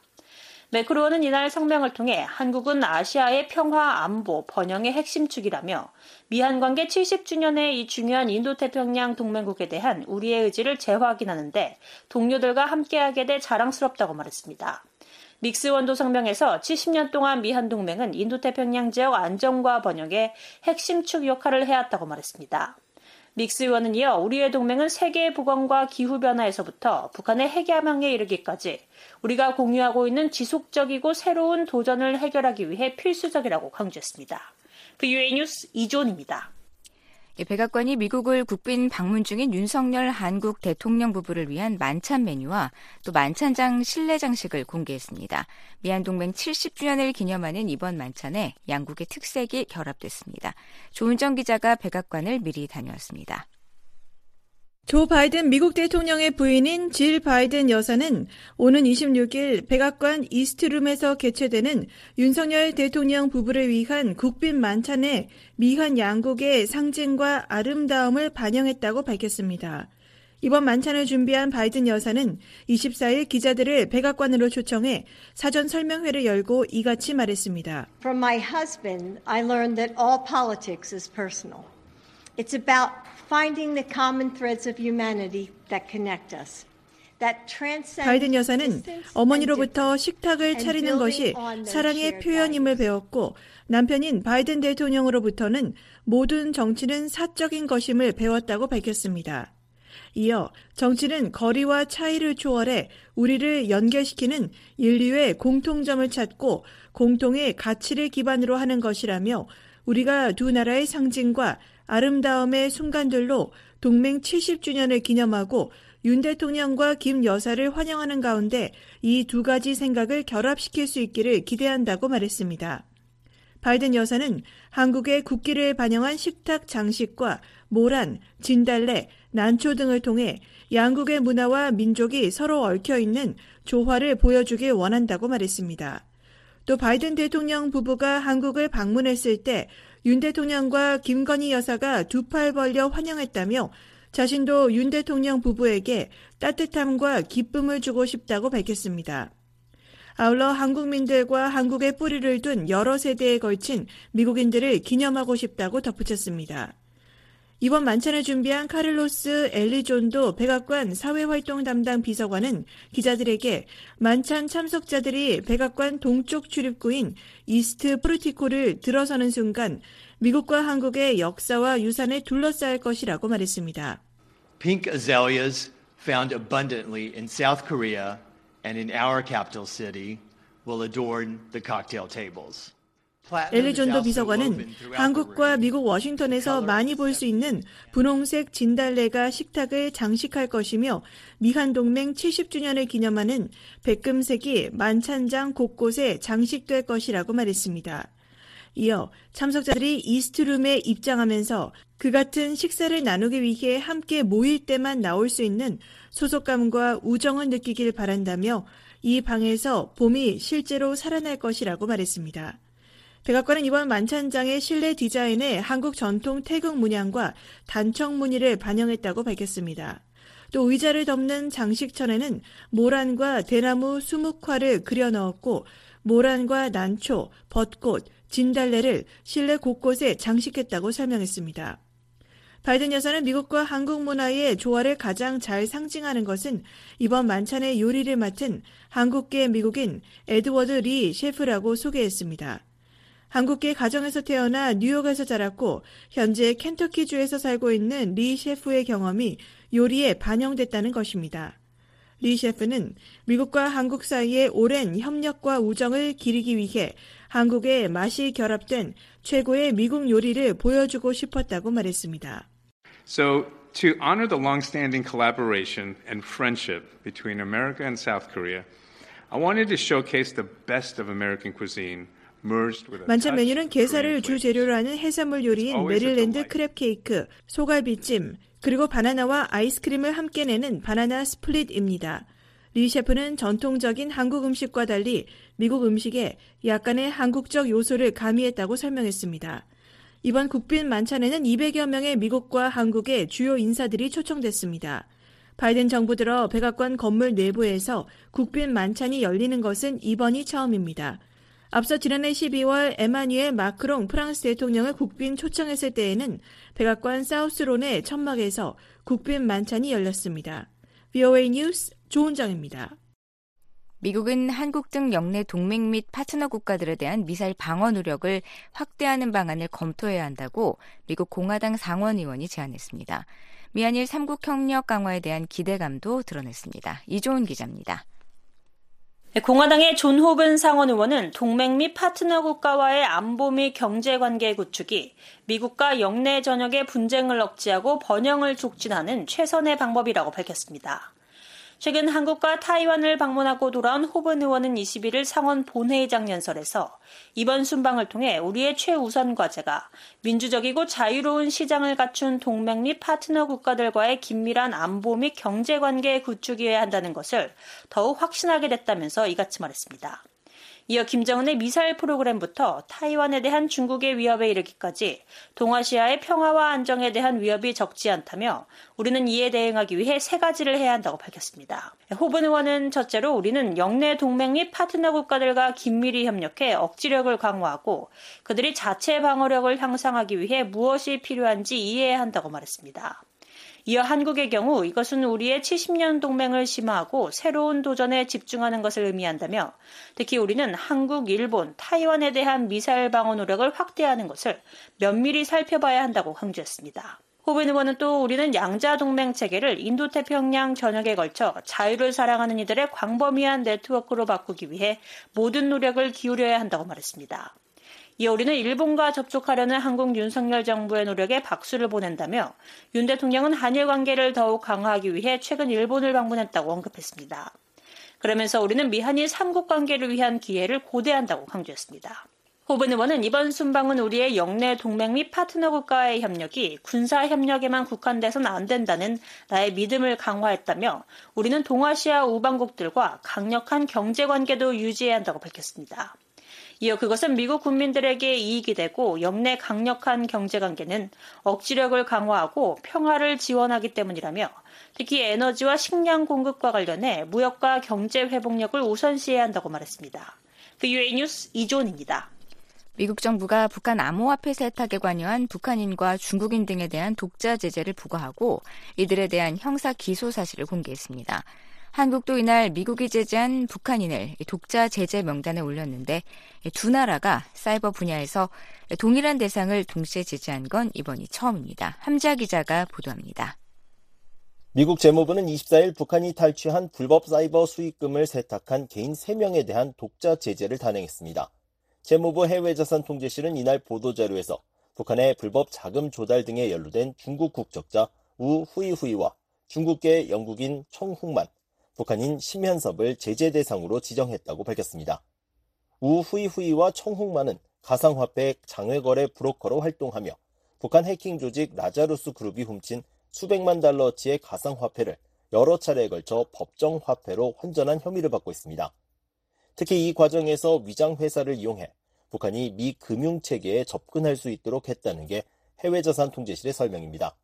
매크로는 이날 성명을 통해 한국은 아시아의 평화, 안보, 번영의 핵심 축이라며 미한 관계 70주년의 이 중요한 인도태평양 동맹국에 대한 우리의 의지를 재확인하는데 동료들과 함께하게 돼 자랑스럽다고 말했습니다. 믹스 원도 성명에서 70년 동안 미 한 동맹은 인도태평양 지역 안정과 번영에 핵심 축 역할을 해왔다고 말했습니다. 믹스 의원은 이어 우리의 동맹은 세계 보건과 기후변화에서부터 북한의 핵야망에 이르기까지 우리가 공유하고 있는 지속적이고 새로운 도전을 해결하기 위해 필수적이라고 강조했습니다. VUA 뉴스 이존입니다. 예, 백악관이 미국을 국빈 방문 중인 윤석열 한국 대통령 부부를 위한 만찬 메뉴와 또 만찬장 실내 장식을 공개했습니다. 미한동맹 70주년을 기념하는 이번 만찬에 양국의 특색이 결합됐습니다. 조은정 기자가 백악관을 미리 다녀왔습니다. 조 바이든 미국 대통령의 부인인 질 바이든 여사는 오는 26일 백악관 이스트룸에서 개최되는 윤석열 대통령 부부를 위한 국빈 만찬에 미한 양국의 상징과 아름다움을 반영했다고 밝혔습니다. 이번 만찬을 준비한 바이든 여사는 24일 기자들을 백악관으로 초청해 사전 설명회를 열고 이같이 말했습니다. From my husband, I learned that all politics is personal. It's about finding the common threads of humanity that connect us. 바이든 여사는 어머니로부터 식탁을 차리는 것이 사랑의 표현임을 배웠고 남편인 바이든 대통령으로부터는 모든 정치는 사적인 것임을 배웠다고 밝혔습니다. 이어 정치는 거리와 차이를 초월해 우리를 연결시키는 인류의 공통점을 찾고 공통의 가치를 기반으로 하는 것이라며 우리가 두 나라의 상징과 아름다움의 순간들로 동맹 70주년을 기념하고 윤 대통령과 김 여사를 환영하는 가운데 이 두 가지 생각을 결합시킬 수 있기를 기대한다고 말했습니다. 바이든 여사는 한국의 국기를 반영한 식탁 장식과 모란, 진달래, 난초 등을 통해 양국의 문화와 민족이 서로 얽혀 있는 조화를 보여주길 원한다고 말했습니다. 또 바이든 대통령 부부가 한국을 방문했을 때 윤 대통령과 김건희 여사가 두 팔 벌려 환영했다며 자신도 윤 대통령 부부에게 따뜻함과 기쁨을 주고 싶다고 밝혔습니다. 아울러 한국민들과 한국의 뿌리를 둔 여러 세대에 걸친 미국인들을 기념하고 싶다고 덧붙였습니다. 이번 만찬을 준비한 카를로스 엘리존도 백악관 사회활동 담당 비서관은 기자들에게 만찬 참석자들이 백악관 동쪽 출입구인 이스트 포르티코를 들어서는 순간 미국과 한국의 역사와 유산을 둘러싸일 것이라고 말했습니다. Pink azaleas found abundantly in South Korea and in our capital city will adorn the cocktail tables. 엘리존도 비서관은 한국과 미국 워싱턴에서 많이 볼 수 있는 분홍색 진달래가 식탁을 장식할 것이며 미한 동맹 70주년을 기념하는 백금색이 만찬장 곳곳에 장식될 것이라고 말했습니다. 이어 참석자들이 이스트룸에 입장하면서 그 같은 식사를 나누기 위해 함께 모일 때만 나올 수 있는 소속감과 우정을 느끼길 바란다며 이 방에서 봄이 실제로 살아날 것이라고 말했습니다. 백악관은 이번 만찬장의 실내 디자인에 한국 전통 태극 문양과 단청 무늬를 반영했다고 밝혔습니다. 또 의자를 덮는 장식천에는 모란과 대나무 수묵화를 그려 넣었고 모란과 난초, 벚꽃, 진달래를 실내 곳곳에 장식했다고 설명했습니다. 바이든 여사는 미국과 한국 문화의 조화를 가장 잘 상징하는 것은 이번 만찬의 요리를 맡은 한국계 미국인 에드워드 리 셰프라고 소개했습니다. 한국계 가정에서 태어나 뉴욕에서 자랐고 현재 켄터키주에서 살고 있는 리 셰프의 경험이 요리에 반영됐다는 것입니다. 리 셰프는 미국과 한국 사이의 오랜 협력과 우정을 기리기 위해 한국의 맛이 결합된 최고의 미국 요리를 보여주고 싶었다고 말했습니다. So to honor the long-standing collaboration and friendship between America and South Korea, I wanted to showcase the best of American cuisine 만찬 메뉴는 게살을 주 재료로 하는 해산물 요리인 메릴랜드 crab 케이크, 소갈비찜, 그리고 바나나와 아이스크림을 함께 내는 바나나 split입니다. 리 셰프는 전통적인 한국 음식과 달리 미국 음식에 약간의 한국적 요소를 가미했다고 설명했습니다. 이번 국빈 만찬에는 200여 명의 미국과 한국의 주요 인사들이 초청됐습니다. 바이든 정부 들어 백악관 건물 내부에서 국빈 만찬이 열리는 것은 이번이 처음입니다. 앞서 지난해 12월 에마뉴엘 마크롱 프랑스 대통령을 국빈 초청했을 때에는 백악관 사우스론의 천막에서 국빈 만찬이 열렸습니다. VOA 뉴스 조은정입니다. 미국은 한국 등 역내 동맹 및 파트너 국가들에 대한 미사일 방어 노력을 확대하는 방안을 검토해야 한다고 미국 공화당 상원 의원이 제안했습니다. 미한일 3국 협력 강화에 대한 기대감도 드러냈습니다. 이조은 기자입니다. 네, 공화당의 존 호븐 상원 의원은 동맹 및 파트너 국가와의 안보 및 경제 관계 구축이 미국과 역내 전역의 분쟁을 억제하고 번영을 촉진하는 최선의 방법이라고 밝혔습니다. 최근 한국과 타이완을 방문하고 돌아온 호븐 의원은 21일 상원 본회의장 연설에서 이번 순방을 통해 우리의 최우선 과제가 민주적이고 자유로운 시장을 갖춘 동맹 및 파트너 국가들과의 긴밀한 안보 및 경제 관계 구축이어야 한다는 것을 더욱 확신하게 됐다면서 이같이 말했습니다. 이어 김정은의 미사일 프로그램부터 타이완에 대한 중국의 위협에 이르기까지 동아시아의 평화와 안정에 대한 위협이 적지 않다며 우리는 이에 대응하기 위해 세 가지를 해야 한다고 밝혔습니다. 호분 의원은 첫째로 우리는 영내 동맹 및 파트너 국가들과 긴밀히 협력해 억지력을 강화하고 그들이 자체 방어력을 향상하기 위해 무엇이 필요한지 이해해야 한다고 말했습니다. 이어 한국의 경우 이것은 우리의 70년 동맹을 심화하고 새로운 도전에 집중하는 것을 의미한다며 특히 우리는 한국, 일본, 타이완에 대한 미사일 방어 노력을 확대하는 것을 면밀히 살펴봐야 한다고 강조했습니다. 호빈 의원은 또 우리는 양자 동맹 체계를 인도태평양 전역에 걸쳐 자유를 사랑하는 이들의 광범위한 네트워크로 바꾸기 위해 모든 노력을 기울여야 한다고 말했습니다. 이어 우리는 일본과 접촉하려는 한국 윤석열 정부의 노력에 박수를 보낸다며 윤 대통령은 한일 관계를 더욱 강화하기 위해 최근 일본을 방문했다고 언급했습니다. 그러면서 우리는 미한일 3국 관계를 위한 기회를 고대한다고 강조했습니다. 호븐 의원은 이번 순방은 우리의 영내 동맹 및 파트너 국가의 협력이 군사 협력에만 국한돼서는 안 된다는 나의 믿음을 강화했다며 우리는 동아시아 우방국들과 강력한 경제 관계도 유지해야 한다고 밝혔습니다. 이어 그것은 미국 국민들에게 이익이 되고 영내 강력한 경제관계는 억지력을 강화하고 평화를 지원하기 때문이라며 특히 에너지와 식량 공급과 관련해 무역과 경제 회복력을 우선시해야 한다고 말했습니다. 그 유엔 뉴스 이존입니다. 미국 정부가 북한 암호화폐 세탁에 관여한 북한인과 중국인 등에 대한 독자 제재를 부과하고 이들에 대한 형사 기소 사실을 공개했습니다. 한국도 이날 미국이 제재한 북한인을 독자 제재 명단에 올렸는데 두 나라가 사이버 분야에서 동일한 대상을 동시에 제재한 건 이번이 처음입니다. 함자 기자가 보도합니다. 미국 재무부는 24일 북한이 탈취한 불법 사이버 수익금을 세탁한 개인 3명에 대한 독자 제재를 단행했습니다. 재무부 해외자산통제실은 이날 보도자료에서 북한의 불법 자금 조달 등에 연루된 중국 국적자 우 후이후이와 중국계 영국인 청홍만, 북한인 심현섭을 제재 대상으로 지정했다고 밝혔습니다. 우 후이후이와 청홍만은 가상화폐 장외거래 브로커로 활동하며 북한 해킹 조직 라자루스 그룹이 훔친 수백만 달러어치의 가상화폐를 여러 차례에 걸쳐 법정 화폐로 환전한 혐의를 받고 있습니다. 특히 이 과정에서 위장 회사를 이용해 북한이 미 금융 체계에 접근할 수 있도록 했다는 게 해외 자산 통제실의 설명입니다.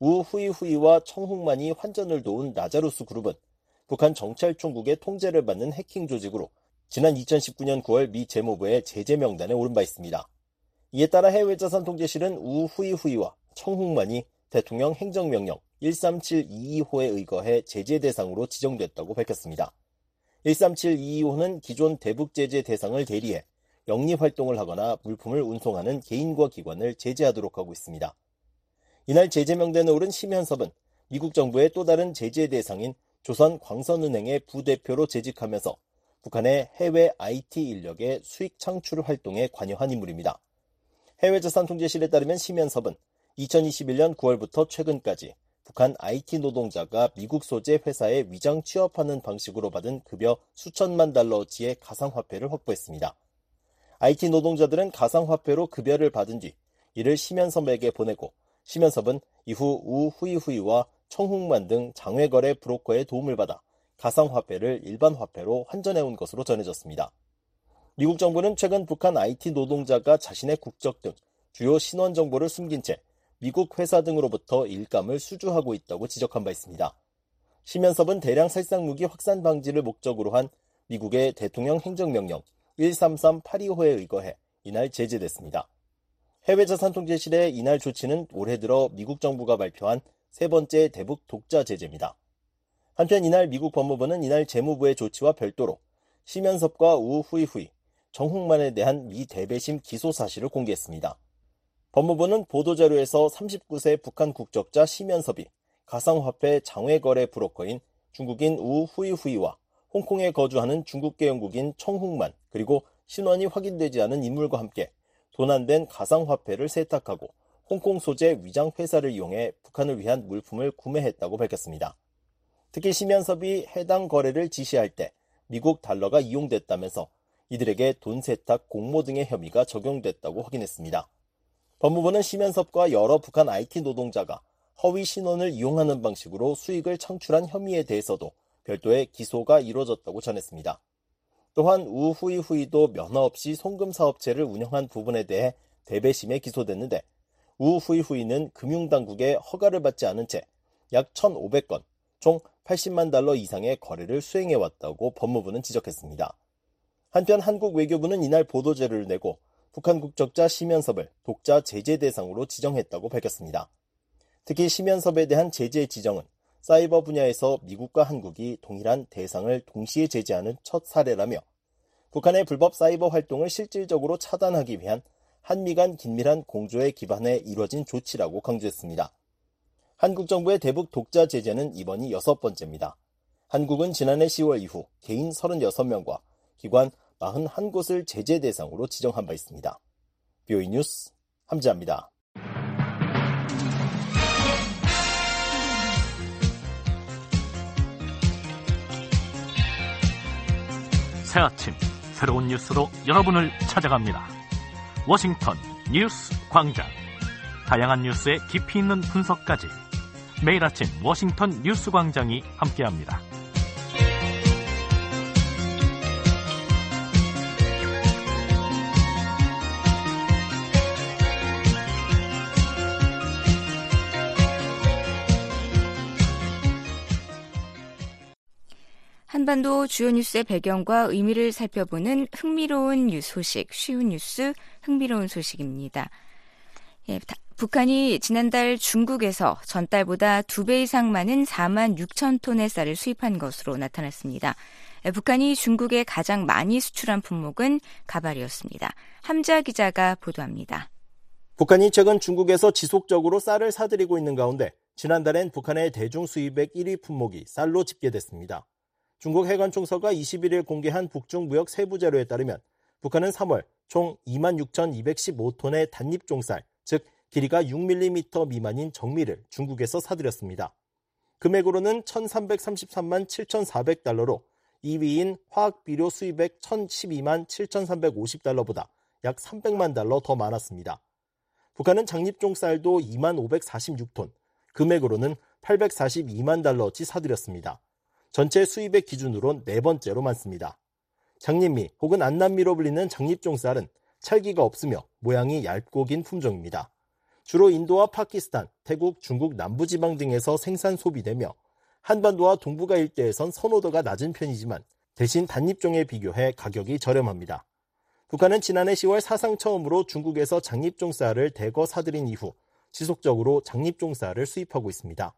우 후이후이와 청홍만이 환전을 도운 라자루스 그룹은 북한 정찰총국의 통제를 받는 해킹 조직으로 지난 2019년 9월 미 재무부의 제재 명단에 오른 바 있습니다. 이에 따라 해외 자산 통제실은 우 후이후이와 청홍만이 대통령 행정명령 13722호에 의거해 제재 대상으로 지정됐다고 밝혔습니다. 13722호는 기존 대북 제재 대상을 대리해 영리 활동을 하거나 물품을 운송하는 개인과 기관을 제재하도록 하고 있습니다. 이날 제재 명단에 오른 심현섭은 미국 정부의 또 다른 제재 대상인 조선 광선은행의 부대표로 재직하면서 북한의 해외 IT 인력의 수익 창출 활동에 관여한 인물입니다. 해외자산통제실에 따르면 심현섭은 2021년 9월부터 최근까지 북한 IT 노동자가 미국 소재 회사에 위장 취업하는 방식으로 받은 급여 수천만 달러어치의 가상화폐를 확보했습니다. IT 노동자들은 가상화폐로 급여를 받은 뒤 이를 심현섭에게 보내고 심현섭은 이후 우후이후이와 청홍만 등 장외거래 브로커의 도움을 받아 가상화폐를 일반 화폐로 환전해온 것으로 전해졌습니다. 미국 정부는 최근 북한 IT 노동자가 자신의 국적 등 주요 신원 정보를 숨긴 채 미국 회사 등으로부터 일감을 수주하고 있다고 지적한 바 있습니다. 심현섭은 대량 살상 무기 확산 방지를 목적으로 한 미국의 대통령 행정명령 13382호에 의거해 이날 제재됐습니다. 해외자산통제실의 이날 조치는 올해 들어 미국 정부가 발표한 세 번째 대북 독자 제재입니다. 한편 이날 미국 법무부는 이날 재무부의 조치와 별도로 심연섭과 우후이후이, 정홍만에 대한 미 대배심 기소 사실을 공개했습니다. 법무부는 보도자료에서 39세 북한 국적자 심연섭이 가상화폐 장외거래 브로커인 중국인 우후이후이와 홍콩에 거주하는 중국계 영국인 청홍만 그리고 신원이 확인되지 않은 인물과 함께 도난된 가상화폐를 세탁하고 홍콩 소재 위장 회사를 이용해 북한을 위한 물품을 구매했다고 밝혔습니다. 특히 심연섭이 해당 거래를 지시할 때 미국 달러가 이용됐다면서 이들에게 돈 세탁 공모 등의 혐의가 적용됐다고 확인했습니다. 법무부는 심연섭과 여러 북한 IT 노동자가 허위 신원을 이용하는 방식으로 수익을 창출한 혐의에 대해서도 별도의 기소가 이루어졌다고 전했습니다. 또한 우후이후이도 면허 없이 송금 사업체를 운영한 부분에 대해 대배심에 기소됐는데 우후이후이는 금융당국의 허가를 받지 않은 채 약 1,500건, 총 80만 달러 이상의 거래를 수행해왔다고 법무부는 지적했습니다. 한편 한국 외교부는 이날 보도자료를 내고 북한 국적자 심연섭을 독자 제재 대상으로 지정했다고 밝혔습니다. 특히 심연섭에 대한 제재 지정은 사이버 분야에서 미국과 한국이 동일한 대상을 동시에 제재하는 첫 사례라며 북한의 불법 사이버 활동을 실질적으로 차단하기 위한 한미 간 긴밀한 공조에 기반해 이뤄진 조치라고 강조했습니다. 한국 정부의 대북 독자 제재는 이번이 여섯 번째입니다. 한국은 지난해 10월 이후 개인 36명과 기관 41곳을 제재 대상으로 지정한 바 있습니다. 뷰이 뉴스 함지합니다. 새 아침 새로운 뉴스로 여러분을 찾아갑니다. 워싱턴 뉴스 광장. 다양한 뉴스의 깊이 있는 분석까지 매일 아침 워싱턴 뉴스 광장이 함께합니다. 한반도 주요 뉴스의 배경과 의미를 살펴보는 흥미로운 뉴스 소식, 쉬운 뉴스, 흥미로운 소식입니다. 예, 북한이 지난달 중국에서 전달보다 두 배 이상 많은 4만 6천 톤의 쌀을 수입한 것으로 나타났습니다. 예, 북한이 중국에 가장 많이 수출한 품목은 가발이었습니다. 함자 기자가 보도합니다. 북한이 최근 중국에서 지속적으로 쌀을 사들이고 있는 가운데 지난달엔 북한의 대중 수입액 1위 품목이 쌀로 집계됐습니다. 중국 해관 총서가 21일 공개한 북중 무역 세부 자료에 따르면 북한은 3월 총 26,215톤의 단잎종쌀, 즉 길이가 6mm 미만인 정미를 중국에서 사들였습니다. 금액으로는 1,333만 7,400달러로 2위인 화학 비료 수입액 1,012만 7,350달러보다 약 300만 달러 더 많았습니다. 북한은 장립종 쌀도 2만 546톤, 금액으로는 842만 달러어치 사들였습니다. 전체 수입액 기준으론 네 번째로 많습니다. 장립미 혹은 안남미로 불리는 장립종쌀은 찰기가 없으며 모양이 얇고 긴 품종입니다. 주로 인도와 파키스탄, 태국, 중국 남부지방 등에서 생산 소비되며 한반도와 동북아 일대에선 선호도가 낮은 편이지만 대신 단잎종에 비교해 가격이 저렴합니다. 북한은 지난해 10월 사상 처음으로 중국에서 장립종 쌀을 대거 사들인 이후 지속적으로 장립종 쌀을 수입하고 있습니다.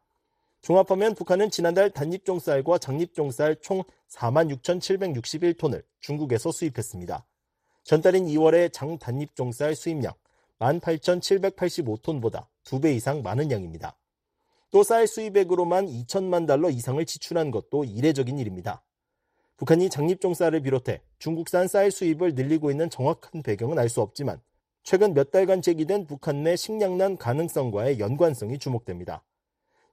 종합하면 북한은 지난달 단잎종 쌀과 장립종 쌀총 46,761톤을 중국에서 수입했습니다. 전달인 2월의 장 단잎종 쌀 수입량 18,785톤보다 2배 이상 많은 양입니다. 또 쌀 수입액으로만 2천만 달러 이상을 지출한 것도 이례적인 일입니다. 북한이 장립종 쌀을 비롯해 중국산 쌀 수입을 늘리고 있는 정확한 배경은 알 수 없지만 최근 몇 달간 제기된 북한 내 식량난 가능성과의 연관성이 주목됩니다.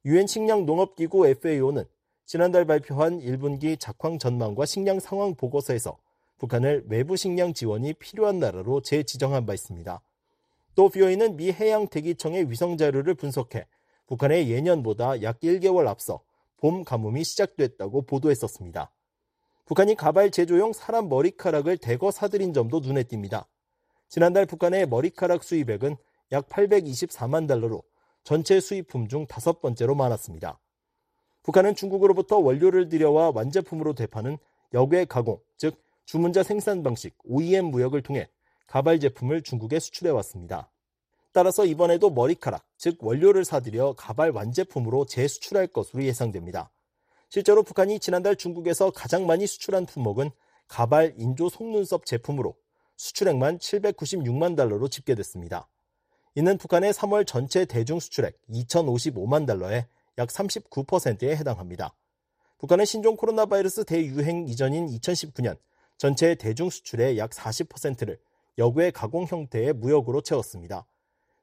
유엔 식량 농업기구 FAO는 지난달 발표한 1분기 작황 전망과 식량 상황 보고서에서 북한을 외부 식량 지원이 필요한 나라로 재지정한 바 있습니다. 또 BOE는 미 해양 대기청의 위성 자료를 분석해 북한의 예년보다 약 1개월 앞서 봄 가뭄이 시작됐다고 보도했었습니다. 북한이 가발 제조용 사람 머리카락을 대거 사들인 점도 눈에 띕니다. 지난달 북한의 머리카락 수입액은 약 824만 달러로 전체 수입품 중 다섯 번째로 많았습니다. 북한은 중국으로부터 원료를 들여와 완제품으로 되파는 역외 가공, 즉 주문자 생산 방식 OEM 무역을 통해 가발 제품을 중국에 수출해 왔습니다. 따라서 이번에도 머리카락, 즉 원료를 사들여 가발 완제품으로 재수출할 것으로 예상됩니다. 실제로 북한이 지난달 중국에서 가장 많이 수출한 품목은 가발 인조 속눈썹 제품으로 수출액만 796만 달러로 집계됐습니다. 이는 북한의 3월 전체 대중 수출액 2,055만 달러의 약 39%에 해당합니다. 북한은 신종 코로나 바이러스 대유행 이전인 2019년 전체 대중 수출의 약 40%를 역외 가공 형태의 무역으로 채웠습니다.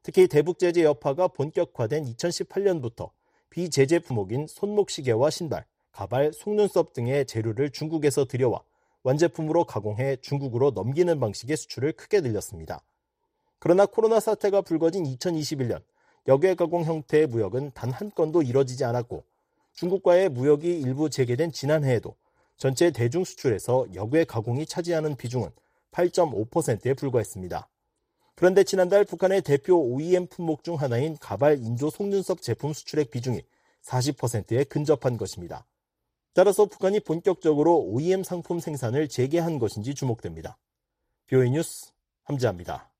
특히 대북 제재 여파가 본격화된 2018년부터 비제재 품목인 손목시계와 신발, 가발, 속눈썹 등의 재료를 중국에서 들여와 완제품으로 가공해 중국으로 넘기는 방식의 수출을 크게 늘렸습니다. 그러나 코로나 사태가 불거진 2021년 역외 가공 형태의 무역은 단 한 건도 이뤄지지 않았고 중국과의 무역이 일부 재개된 지난해에도 전체 대중 수출에서 역외 가공이 차지하는 비중은 8.5%에 불과했습니다. 그런데 지난달 북한의 대표 OEM 품목 중 하나인 가발 인조 속눈썹 제품 수출액 비중이 40%에 근접한 것입니다. 따라서 북한이 본격적으로 OEM 상품 생산을 재개한 것인지 주목됩니다. 뷰이 뉴스 함지합니다.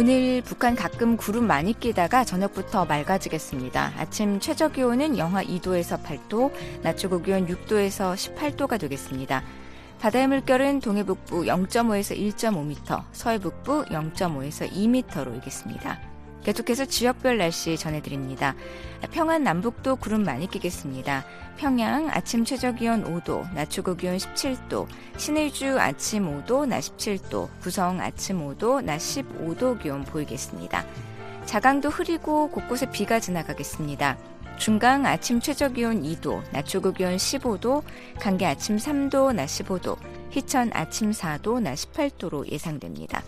오늘 북한 가끔 구름 많이 끼다가 저녁부터 맑아지겠습니다. 아침 최저 기온은 영하 2도에서 8도, 낮 최고 기온 6도에서 18도가 되겠습니다. 바다의 물결은 동해 북부 0.5에서 1.5m, 서해 북부 0.5에서 2m로 일겠습니다. 계속해서 지역별 날씨 전해드립니다. 평안 남북도 구름 많이 끼겠습니다. 평양 아침 최저 기온 5도, 낮 최고 기온 17도, 신의주 아침 5도, 낮 17도, 구성 아침 5도, 낮 15도 기온 보이겠습니다. 자강도 흐리고 곳곳에 비가 지나가겠습니다. 중강 아침 최저 기온 2도, 낮 최고 기온 15도, 강계 아침 3도, 낮 15도, 희천 아침 4도, 낮 18도로 예상됩니다.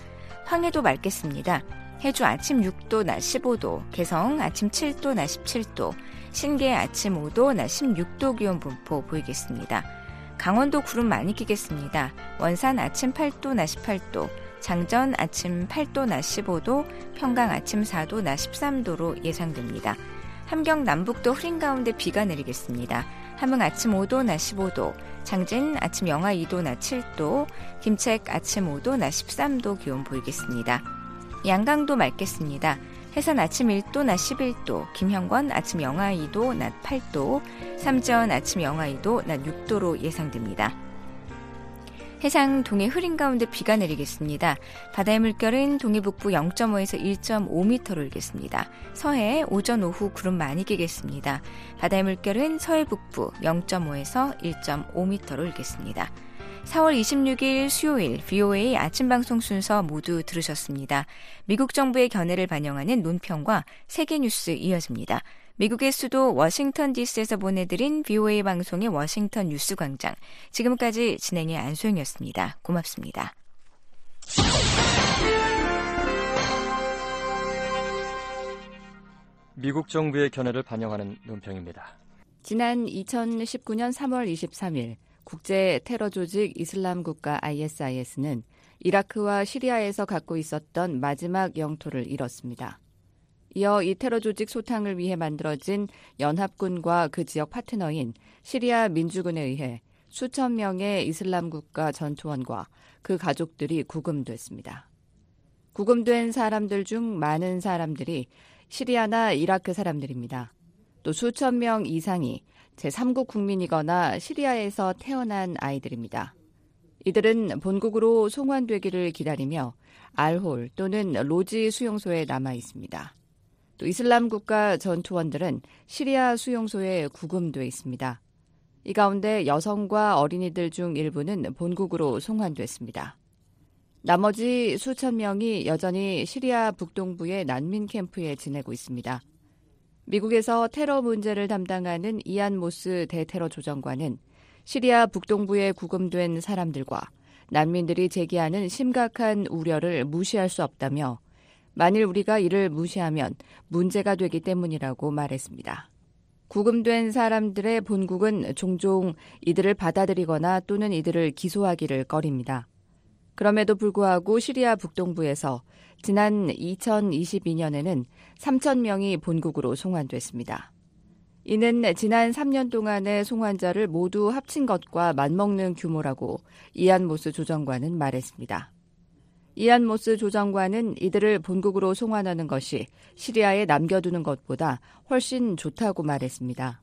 황해도 맑겠습니다. 해주 아침 6도, 낮 15도, 개성 아침 7도, 낮 17도, 신계 아침 5도, 낮 16도 기온 분포 보이겠습니다. 강원도 구름 많이 끼겠습니다. 원산 아침 8도, 낮 18도, 장전 아침 8도, 낮 15도, 평강 아침 4도, 낮 13도로 예상됩니다. 함경 남북도 흐린 가운데 비가 내리겠습니다. 함흥 아침 5도, 낮 15도, 장진 아침 영하 2도, 낮 7도, 김책 아침 5도, 낮 13도 기온 보이겠습니다. 양강도 맑겠습니다. 해산 아침 1도, 낮 11도, 김형권 아침 영하 2도, 낮 8도, 삼전 아침 영하 2도, 낮 6도로 예상됩니다. 해상 동해 흐린 가운데 비가 내리겠습니다. 바다의 물결은 동해 북부 0.5에서 1.5m로 일겠습니다. 서해 오전 오후 구름 많이 끼겠습니다. 바다의 물결은 서해 북부 0.5에서 1.5m로 일겠습니다. 4월 26일 수요일 VOA 아침 방송 순서 모두 들으셨습니다. 미국 정부의 견해를 반영하는 논평과 세계 뉴스 이어집니다. 미국의 수도 워싱턴 DC에서 보내드린 VOA 방송의 워싱턴 뉴스 광장. 지금까지 진행의 안소영이었습니다. 고맙습니다. 미국 정부의 견해를 반영하는 논평입니다. 지난 2019년 3월 23일 국제 테러 조직 이슬람 국가 ISIS는 이라크와 시리아에서 갖고 있었던 마지막 영토를 잃었습니다. 이어 이 테러 조직 소탕을 위해 만들어진 연합군과 그 지역 파트너인 시리아 민주군에 의해 수천 명의 이슬람 국가 전투원과 그 가족들이 구금됐습니다. 구금된 사람들 중 많은 사람들이 시리아나 이라크 사람들입니다. 또 수천 명 이상이 제3국 국민이거나 시리아에서 태어난 아이들입니다. 이들은 본국으로 송환되기를 기다리며 알홀 또는 로지 수용소에 남아 있습니다. 또 이슬람 국가 전투원들은 시리아 수용소에 구금돼 있습니다. 이 가운데 여성과 어린이들 중 일부는 본국으로 송환됐습니다. 나머지 수천 명이 여전히 시리아 북동부의 난민 캠프에 지내고 있습니다. 미국에서 테러 문제를 담당하는 이안 모스 대테러 조정관은 시리아 북동부에 구금된 사람들과 난민들이 제기하는 심각한 우려를 무시할 수 없다며 만일 우리가 이를 무시하면 문제가 되기 때문이라고 말했습니다. 구금된 사람들의 본국은 종종 이들을 받아들이거나 또는 이들을 기소하기를 꺼립니다. 그럼에도 불구하고 시리아 북동부에서 지난 2022년에는 3천 명이 본국으로 송환됐습니다. 이는 지난 3년 동안의 송환자를 모두 합친 것과 맞먹는 규모라고 이안 모스 조정관은 말했습니다. 이안 모스 조정관은 이들을 본국으로 송환하는 것이 시리아에 남겨두는 것보다 훨씬 좋다고 말했습니다.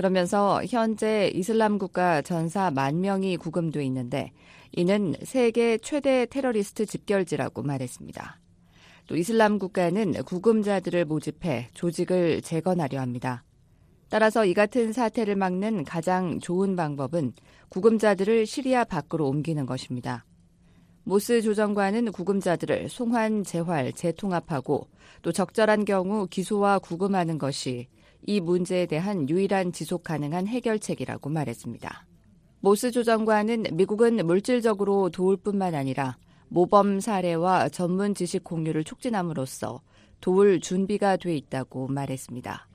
그러면서 현재 이슬람 국가 전사 만 명이 구금돼 있는데 이는 세계 최대 테러리스트 집결지라고 말했습니다. 또 이슬람 국가는 구금자들을 모집해 조직을 재건하려 합니다. 따라서 이 같은 사태를 막는 가장 좋은 방법은 구금자들을 시리아 밖으로 옮기는 것입니다. 모스 조정관은 구금자들을 송환, 재활, 재통합하고 또 적절한 경우 기소와 구금하는 것이 이 문제에 대한 유일한 지속 가능한 해결책이라고 말했습니다. 모스 조정관은 미국은 물질적으로 도울 뿐만 아니라 모범 사례와 전문 지식 공유를 촉진함으로써 도울 준비가 돼 있다고 말했습니다.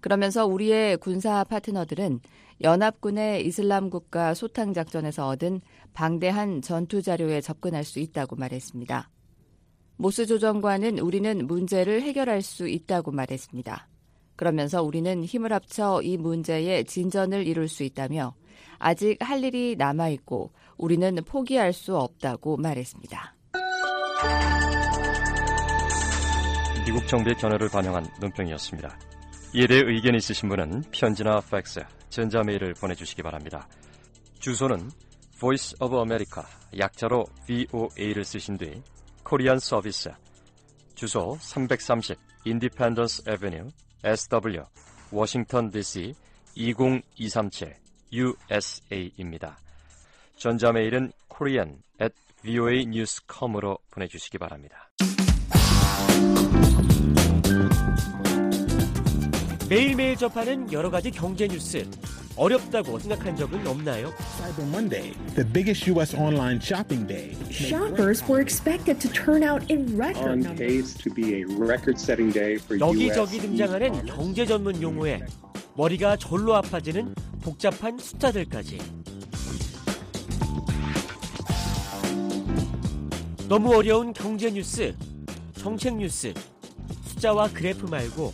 그러면서 우리의 군사 파트너들은 연합군의 이슬람 국가 소탕 작전에서 얻은 방대한 전투 자료에 접근할 수 있다고 말했습니다. 모스 조정관은 우리는 문제를 해결할 수 있다고 말했습니다. 그러면서 우리는 힘을 합쳐 이 문제에 진전을 이룰 수 있다며 아직 할 일이 남아 있고 우리는 포기할 수 없다고 말했습니다. 미국 정부의 견해를 반영한 논평이었습니다. 이에 대해 의견 있으신 분은 편지나 팩스, 전자메일을 보내주시기 바랍니다. 주소는 Voice of America, 약자로 VOA를 쓰신 뒤 코리안 서비스, 주소 330 Independence Avenue, SW, 워싱턴 DC 20237 USA입니다. 전자메일은 korean at voanews.com으로 보내주시기 바랍니다. 매일매일 접하는 여러 가지 경제 뉴스. 어렵다고 생각한 적은 없나요? Cyber Monday, the biggest U.S. online shopping day. Shoppers were expected to turn out in record on pace to be a record-setting day for 여기저기 U.S. 등장하는 경제 전문 용어에 머리가 절로 아파지는 복잡한 숫자들까지. 너무 어려운 경제 뉴스, 정책 뉴스, 숫자와 그래프 말고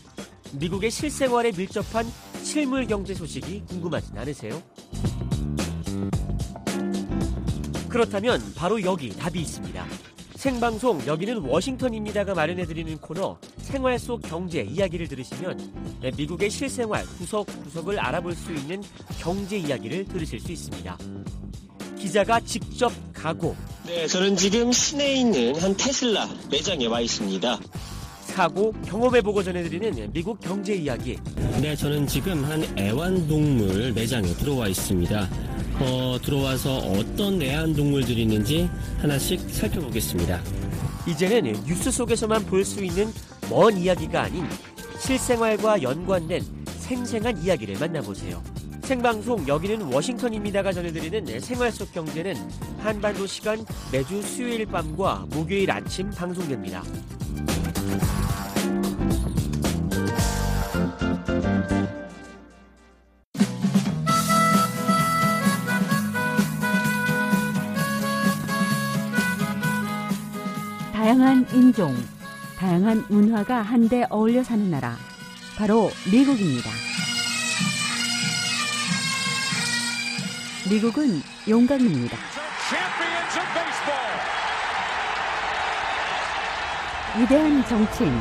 미국의 실생활에 밀접한 실물 경제 소식이 궁금하진 않으세요? 그렇다면 바로 여기 답이 있습니다. 생방송 여기는 워싱턴입니다가 마련해드리는 코너 생활 속 경제 이야기를 들으시면 미국의 실생활 구석구석을 알아볼 수 있는 경제 이야기를 들으실 수 있습니다. 기자가 직접 가고 네, 저는 지금 시내에 있는 한 테슬라 매장에 와 있습니다. 사고 경험해보고 전해드리는 미국 경제 이야기. 네, 저는 지금 한 애완동물 매장에 들어와 있습니다. 어, 들어와서 어떤 애완동물들이 있는지 하나씩 살펴보겠습니다. 이제는 뉴스 속에서만 볼 수 있는 먼 이야기가 아닌 실생활과 연관된 생생한 이야기를 만나보세요. 생방송 여기는 워싱턴입니다가 전해드리는 생활 속 경제는 한반도 시간 매주 수요일 밤과 목요일 아침 방송됩니다. 인종, 다양한 문화가 한데 어울려 사는 나라, 바로 미국입니다. 미국은 용감입니다. 위대한 정치인,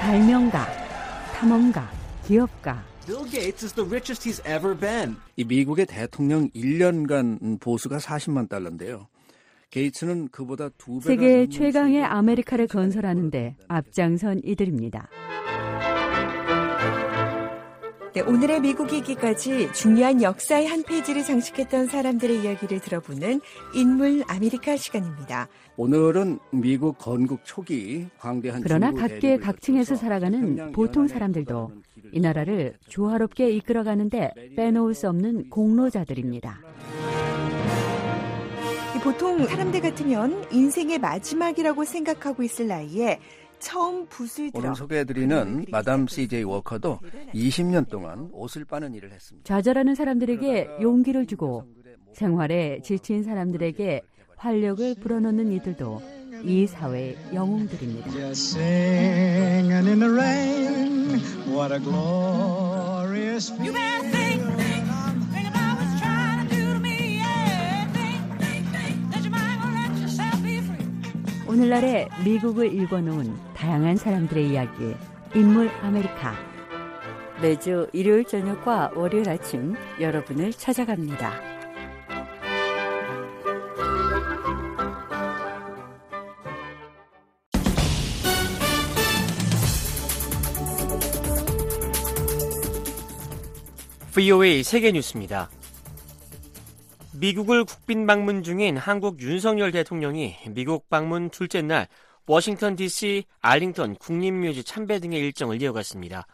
발명가, 탐험가, 기업가, Bill Gates is the richest he's ever been. 이 미국의 대통령 1년간 보수가 40만 달러인데요. 게이츠는 그보다 두 배가 세계 최강의 아메리카를 건설하는데 앞장선 이들입니다. 네, 오늘의 미국이 있기까지 중요한 역사의 한 페이지를 장식했던 사람들의 이야기를 들어보는 인물 아메리카 시간입니다. 오늘은 미국 건국 초기 광대한 그러나 각계 각층에서 살아가는 보통 사람들도 이 나라를 조화롭게 이끌어가는데 빼놓을 수 없는 공로자들입니다. 보통 사람들 같으면 인생의 마지막이라고 생각하고 있을 나이에 처음 붓을 들어 오늘 소개해드리는 마담 CJ 워커도 20년 동안 옷을 빠는 일을 했습니다. 좌절하는 사람들에게 용기를 주고 생활에 지친 사람들에게 활력을 불어넣는 이들도 이 사회의 영웅들입니다. 오늘날의 미국을 일궈놓은 다양한 사람들의 이야기 인물 아메리카 매주 일요일 저녁과 월요일 아침 여러분을 찾아갑니다. VOA 세계 뉴스입니다. 미국을 국빈 방문 중인 한국 윤석열 대통령이 미국 방문 둘째 날 워싱턴 DC, 알링턴 국립묘지 참배 등의 일정을 이어갔습니다.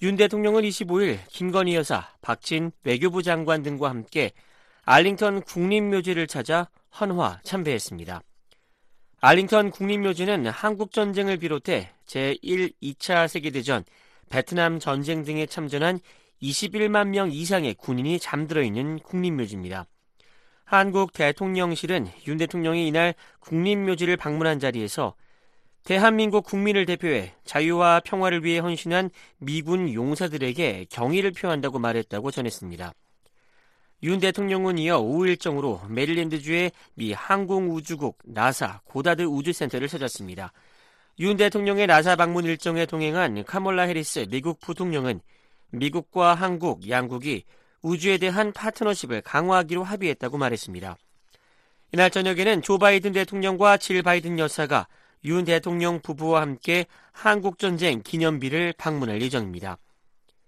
윤 대통령은 25일 김건희 여사, 박진 외교부 장관 등과 함께 알링턴 국립묘지를 찾아 헌화 참배했습니다. 알링턴 국립묘지는 한국전쟁을 비롯해 제1, 2차 세계대전, 베트남 전쟁 등에 참전한 21만 명 이상의 군인이 잠들어 있는 국립묘지입니다. 한국 대통령실은 윤 대통령이 이날 국립묘지를 방문한 자리에서 대한민국 국민을 대표해 자유와 평화를 위해 헌신한 미군 용사들에게 경의를 표한다고 말했다고 전했습니다. 윤 대통령은 이어 오후 일정으로 메릴랜드주의 미 항공우주국 나사 고다드 우주센터를 찾았습니다. 윤 대통령의 나사 방문 일정에 동행한 카멀라 해리스 미국 부통령은 미국과 한국 양국이 우주에 대한 파트너십을 강화하기로 합의했다고 말했습니다. 이날 저녁에는 조 바이든 대통령과 질 바이든 여사가 윤 대통령 부부와 함께 한국전쟁 기념비를 방문할 예정입니다.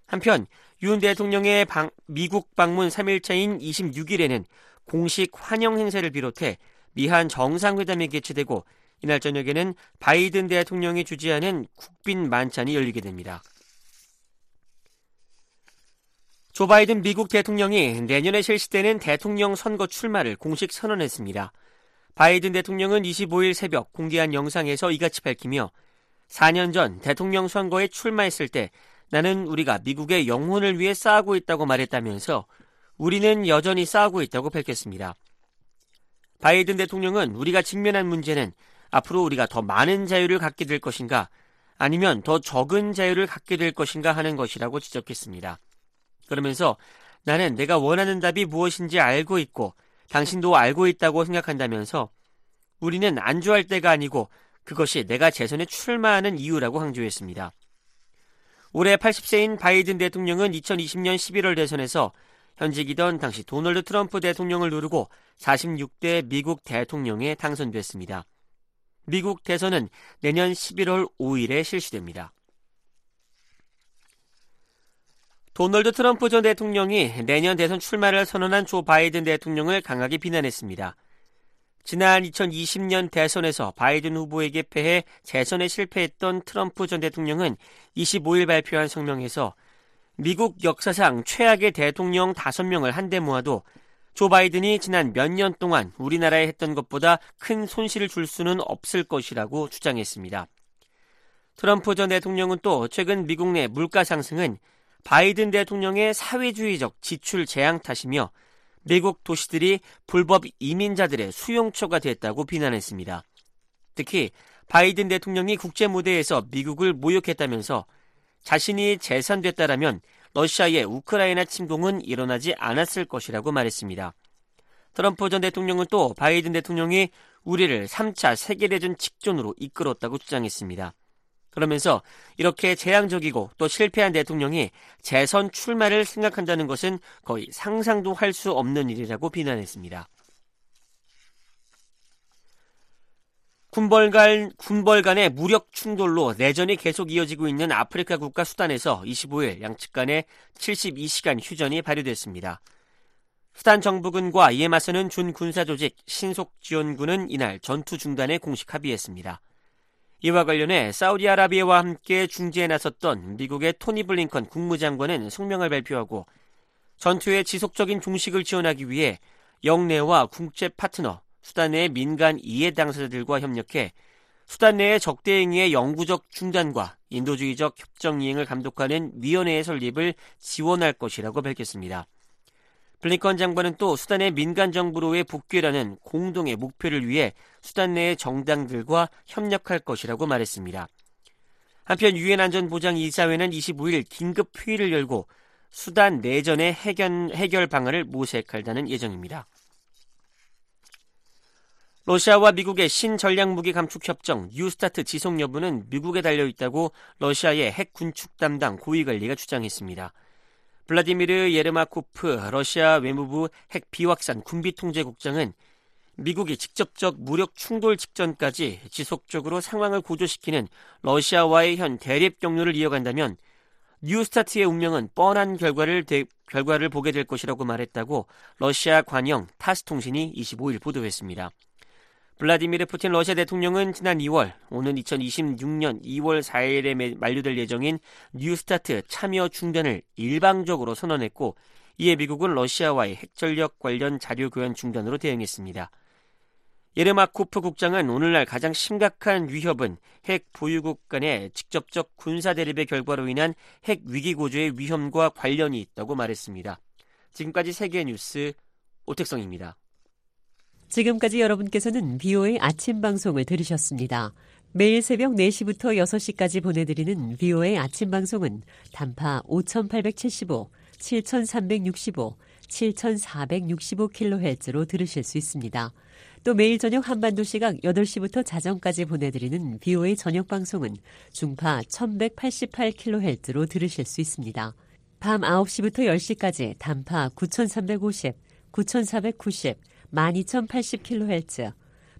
한편 윤 대통령의 방, 미국 방문 3일차인 26일에는 공식 환영 행사를 비롯해 미한 정상회담이 개최되고 이날 저녁에는 바이든 대통령이 주재하는 국빈 만찬이 열리게 됩니다. 조 바이든 미국 대통령이 내년에 실시되는 대통령 선거 출마를 공식 선언했습니다. 바이든 대통령은 25일 새벽 공개한 영상에서 이같이 밝히며 4년 전 대통령 선거에 출마했을 때 나는 우리가 미국의 영혼을 위해 싸우고 있다고 말했다면서 우리는 여전히 싸우고 있다고 밝혔습니다. 바이든 대통령은 우리가 직면한 문제는 앞으로 우리가 더 많은 자유를 갖게 될 것인가 아니면 더 적은 자유를 갖게 될 것인가 하는 것이라고 지적했습니다. 그러면서 나는 내가 원하는 답이 무엇인지 알고 있고 당신도 알고 있다고 생각한다면서 우리는 안주할 때가 아니고 그것이 내가 재선에 출마하는 이유라고 강조했습니다. 올해 80세인 바이든 대통령은 2020년 11월 대선에서 현직이던 당시 도널드 트럼프 대통령을 누르고 46대 미국 대통령에 당선됐습니다. 미국 대선은 내년 11월 5일에 실시됩니다. 도널드 트럼프 전 대통령이 내년 대선 출마를 선언한 조 바이든 대통령을 강하게 비난했습니다. 지난 2020년 대선에서 바이든 후보에게 패해 재선에 실패했던 트럼프 전 대통령은 25일 발표한 성명에서 미국 역사상 최악의 대통령 5명을 한데 모아도 조 바이든이 지난 몇 년 동안 우리나라에 했던 것보다 큰 손실을 줄 수는 없을 것이라고 주장했습니다. 트럼프 전 대통령은 또 최근 미국 내 물가 상승은 바이든 대통령의 사회주의적 지출 재앙 탓이며 미국 도시들이 불법 이민자들의 수용처가 됐다고 비난했습니다. 특히 바이든 대통령이 국제 무대에서 미국을 모욕했다면서 자신이 재산됐다라면 러시아의 우크라이나 침공은 일어나지 않았을 것이라고 말했습니다. 트럼프 전 대통령은 또 바이든 대통령이 우리를 3차 세계대전 직전으로 이끌었다고 주장했습니다. 그러면서 이렇게 재앙적이고 또 실패한 대통령이 재선 출마를 생각한다는 것은 거의 상상도 할 수 없는 일이라고 비난했습니다. 군벌 간, 군벌 간의 무력 충돌로 내전이 계속 이어지고 있는 아프리카 국가 수단에서 25일 양측 간의 72시간 휴전이 발효됐습니다. 수단 정부군과 이에 맞서는 준 군사조직 신속지원군은 이날 전투 중단에 공식 합의했습니다. 이와 관련해 사우디아라비아와 함께 중재에 나섰던 미국의 토니 블링컨 국무장관은 성명을 발표하고 전투의 지속적인 종식을 지원하기 위해 영내와 국제 파트너, 수단 내 민간 이해 당사자들과 협력해 수단 내의 적대 행위의 영구적 중단과 인도주의적 협정 이행을 감독하는 위원회의 설립을 지원할 것이라고 밝혔습니다. 블링컨 장관은 또 수단의 민간 정부로의 복귀라는 공동의 목표를 위해 수단 내의 정당들과 협력할 것이라고 말했습니다. 한편 유엔 안전보장 이사회는 25일 긴급 회의를 열고 수단 내전의 해결, 해결 방안을 모색할다는 예정입니다. 러시아와 미국의 신전략 무기 감축 협정 뉴스타트 지속 여부는 미국에 달려 있다고 러시아의 핵 군축 담당 고위 관리가 주장했습니다. 블라디미르 예르마코프 러시아 외무부 핵 비확산 군비통제국장은 미국이 직접적 무력 충돌 직전까지 지속적으로 상황을 고조시키는 러시아와의 현 대립 경로를 이어간다면 뉴스타트의 운명은 뻔한 결과를, 대, 결과를 보게 될 것이라고 말했다고 러시아 관영 타스 통신이 25일 보도했습니다. 블라디미르 푸틴 러시아 대통령은 지난 2월 오는 2026년 2월 4일에 만료될 예정인 뉴스타트 참여 중단을 일방적으로 선언했고 이에 미국은 러시아와의 핵전력 관련 자료 교환 중단으로 대응했습니다. 예르마코프 국장은 오늘날 가장 심각한 위협은 핵 보유국 간의 직접적 군사 대립의 결과로 인한 핵 위기 구조의 위험과 관련이 있다고 말했습니다. 지금까지 세계 뉴스 오택성입니다. 지금까지 여러분께서는 비오의 아침 방송을 들으셨습니다. 매일 새벽 4시부터 6시까지 보내드리는 비오의 아침 방송은 단파 5875, 7365, 7465kHz로 들으실 수 있습니다. 또 매일 저녁 한반도 시각 8시부터 자정까지 보내드리는 비오의 저녁 방송은 중파 1188kHz로 들으실 수 있습니다. 밤 9시부터 10시까지 단파 9350, 9490, 12,080kHz,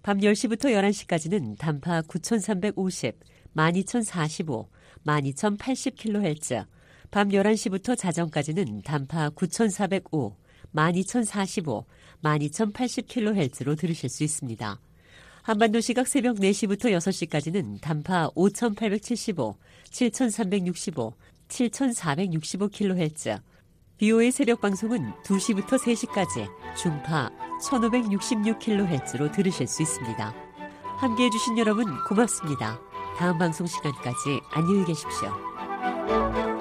밤 10시부터 11시까지는 단파 9,350, 12,045, 12,080kHz, 밤 11시부터 자정까지는 단파 9,405, 12,045, 12,080kHz로 들으실 수 있습니다. 한반도 시각 새벽 4시부터 6시까지는 단파 5875, 7365, 7465kHz, BO의 새벽 방송은 2시부터 3시까지 중파 1566kHz로 들으실 수 있습니다. 함께 해 주신 여러분 고맙습니다. 다음 방송 시간까지 안녕히 계십시오.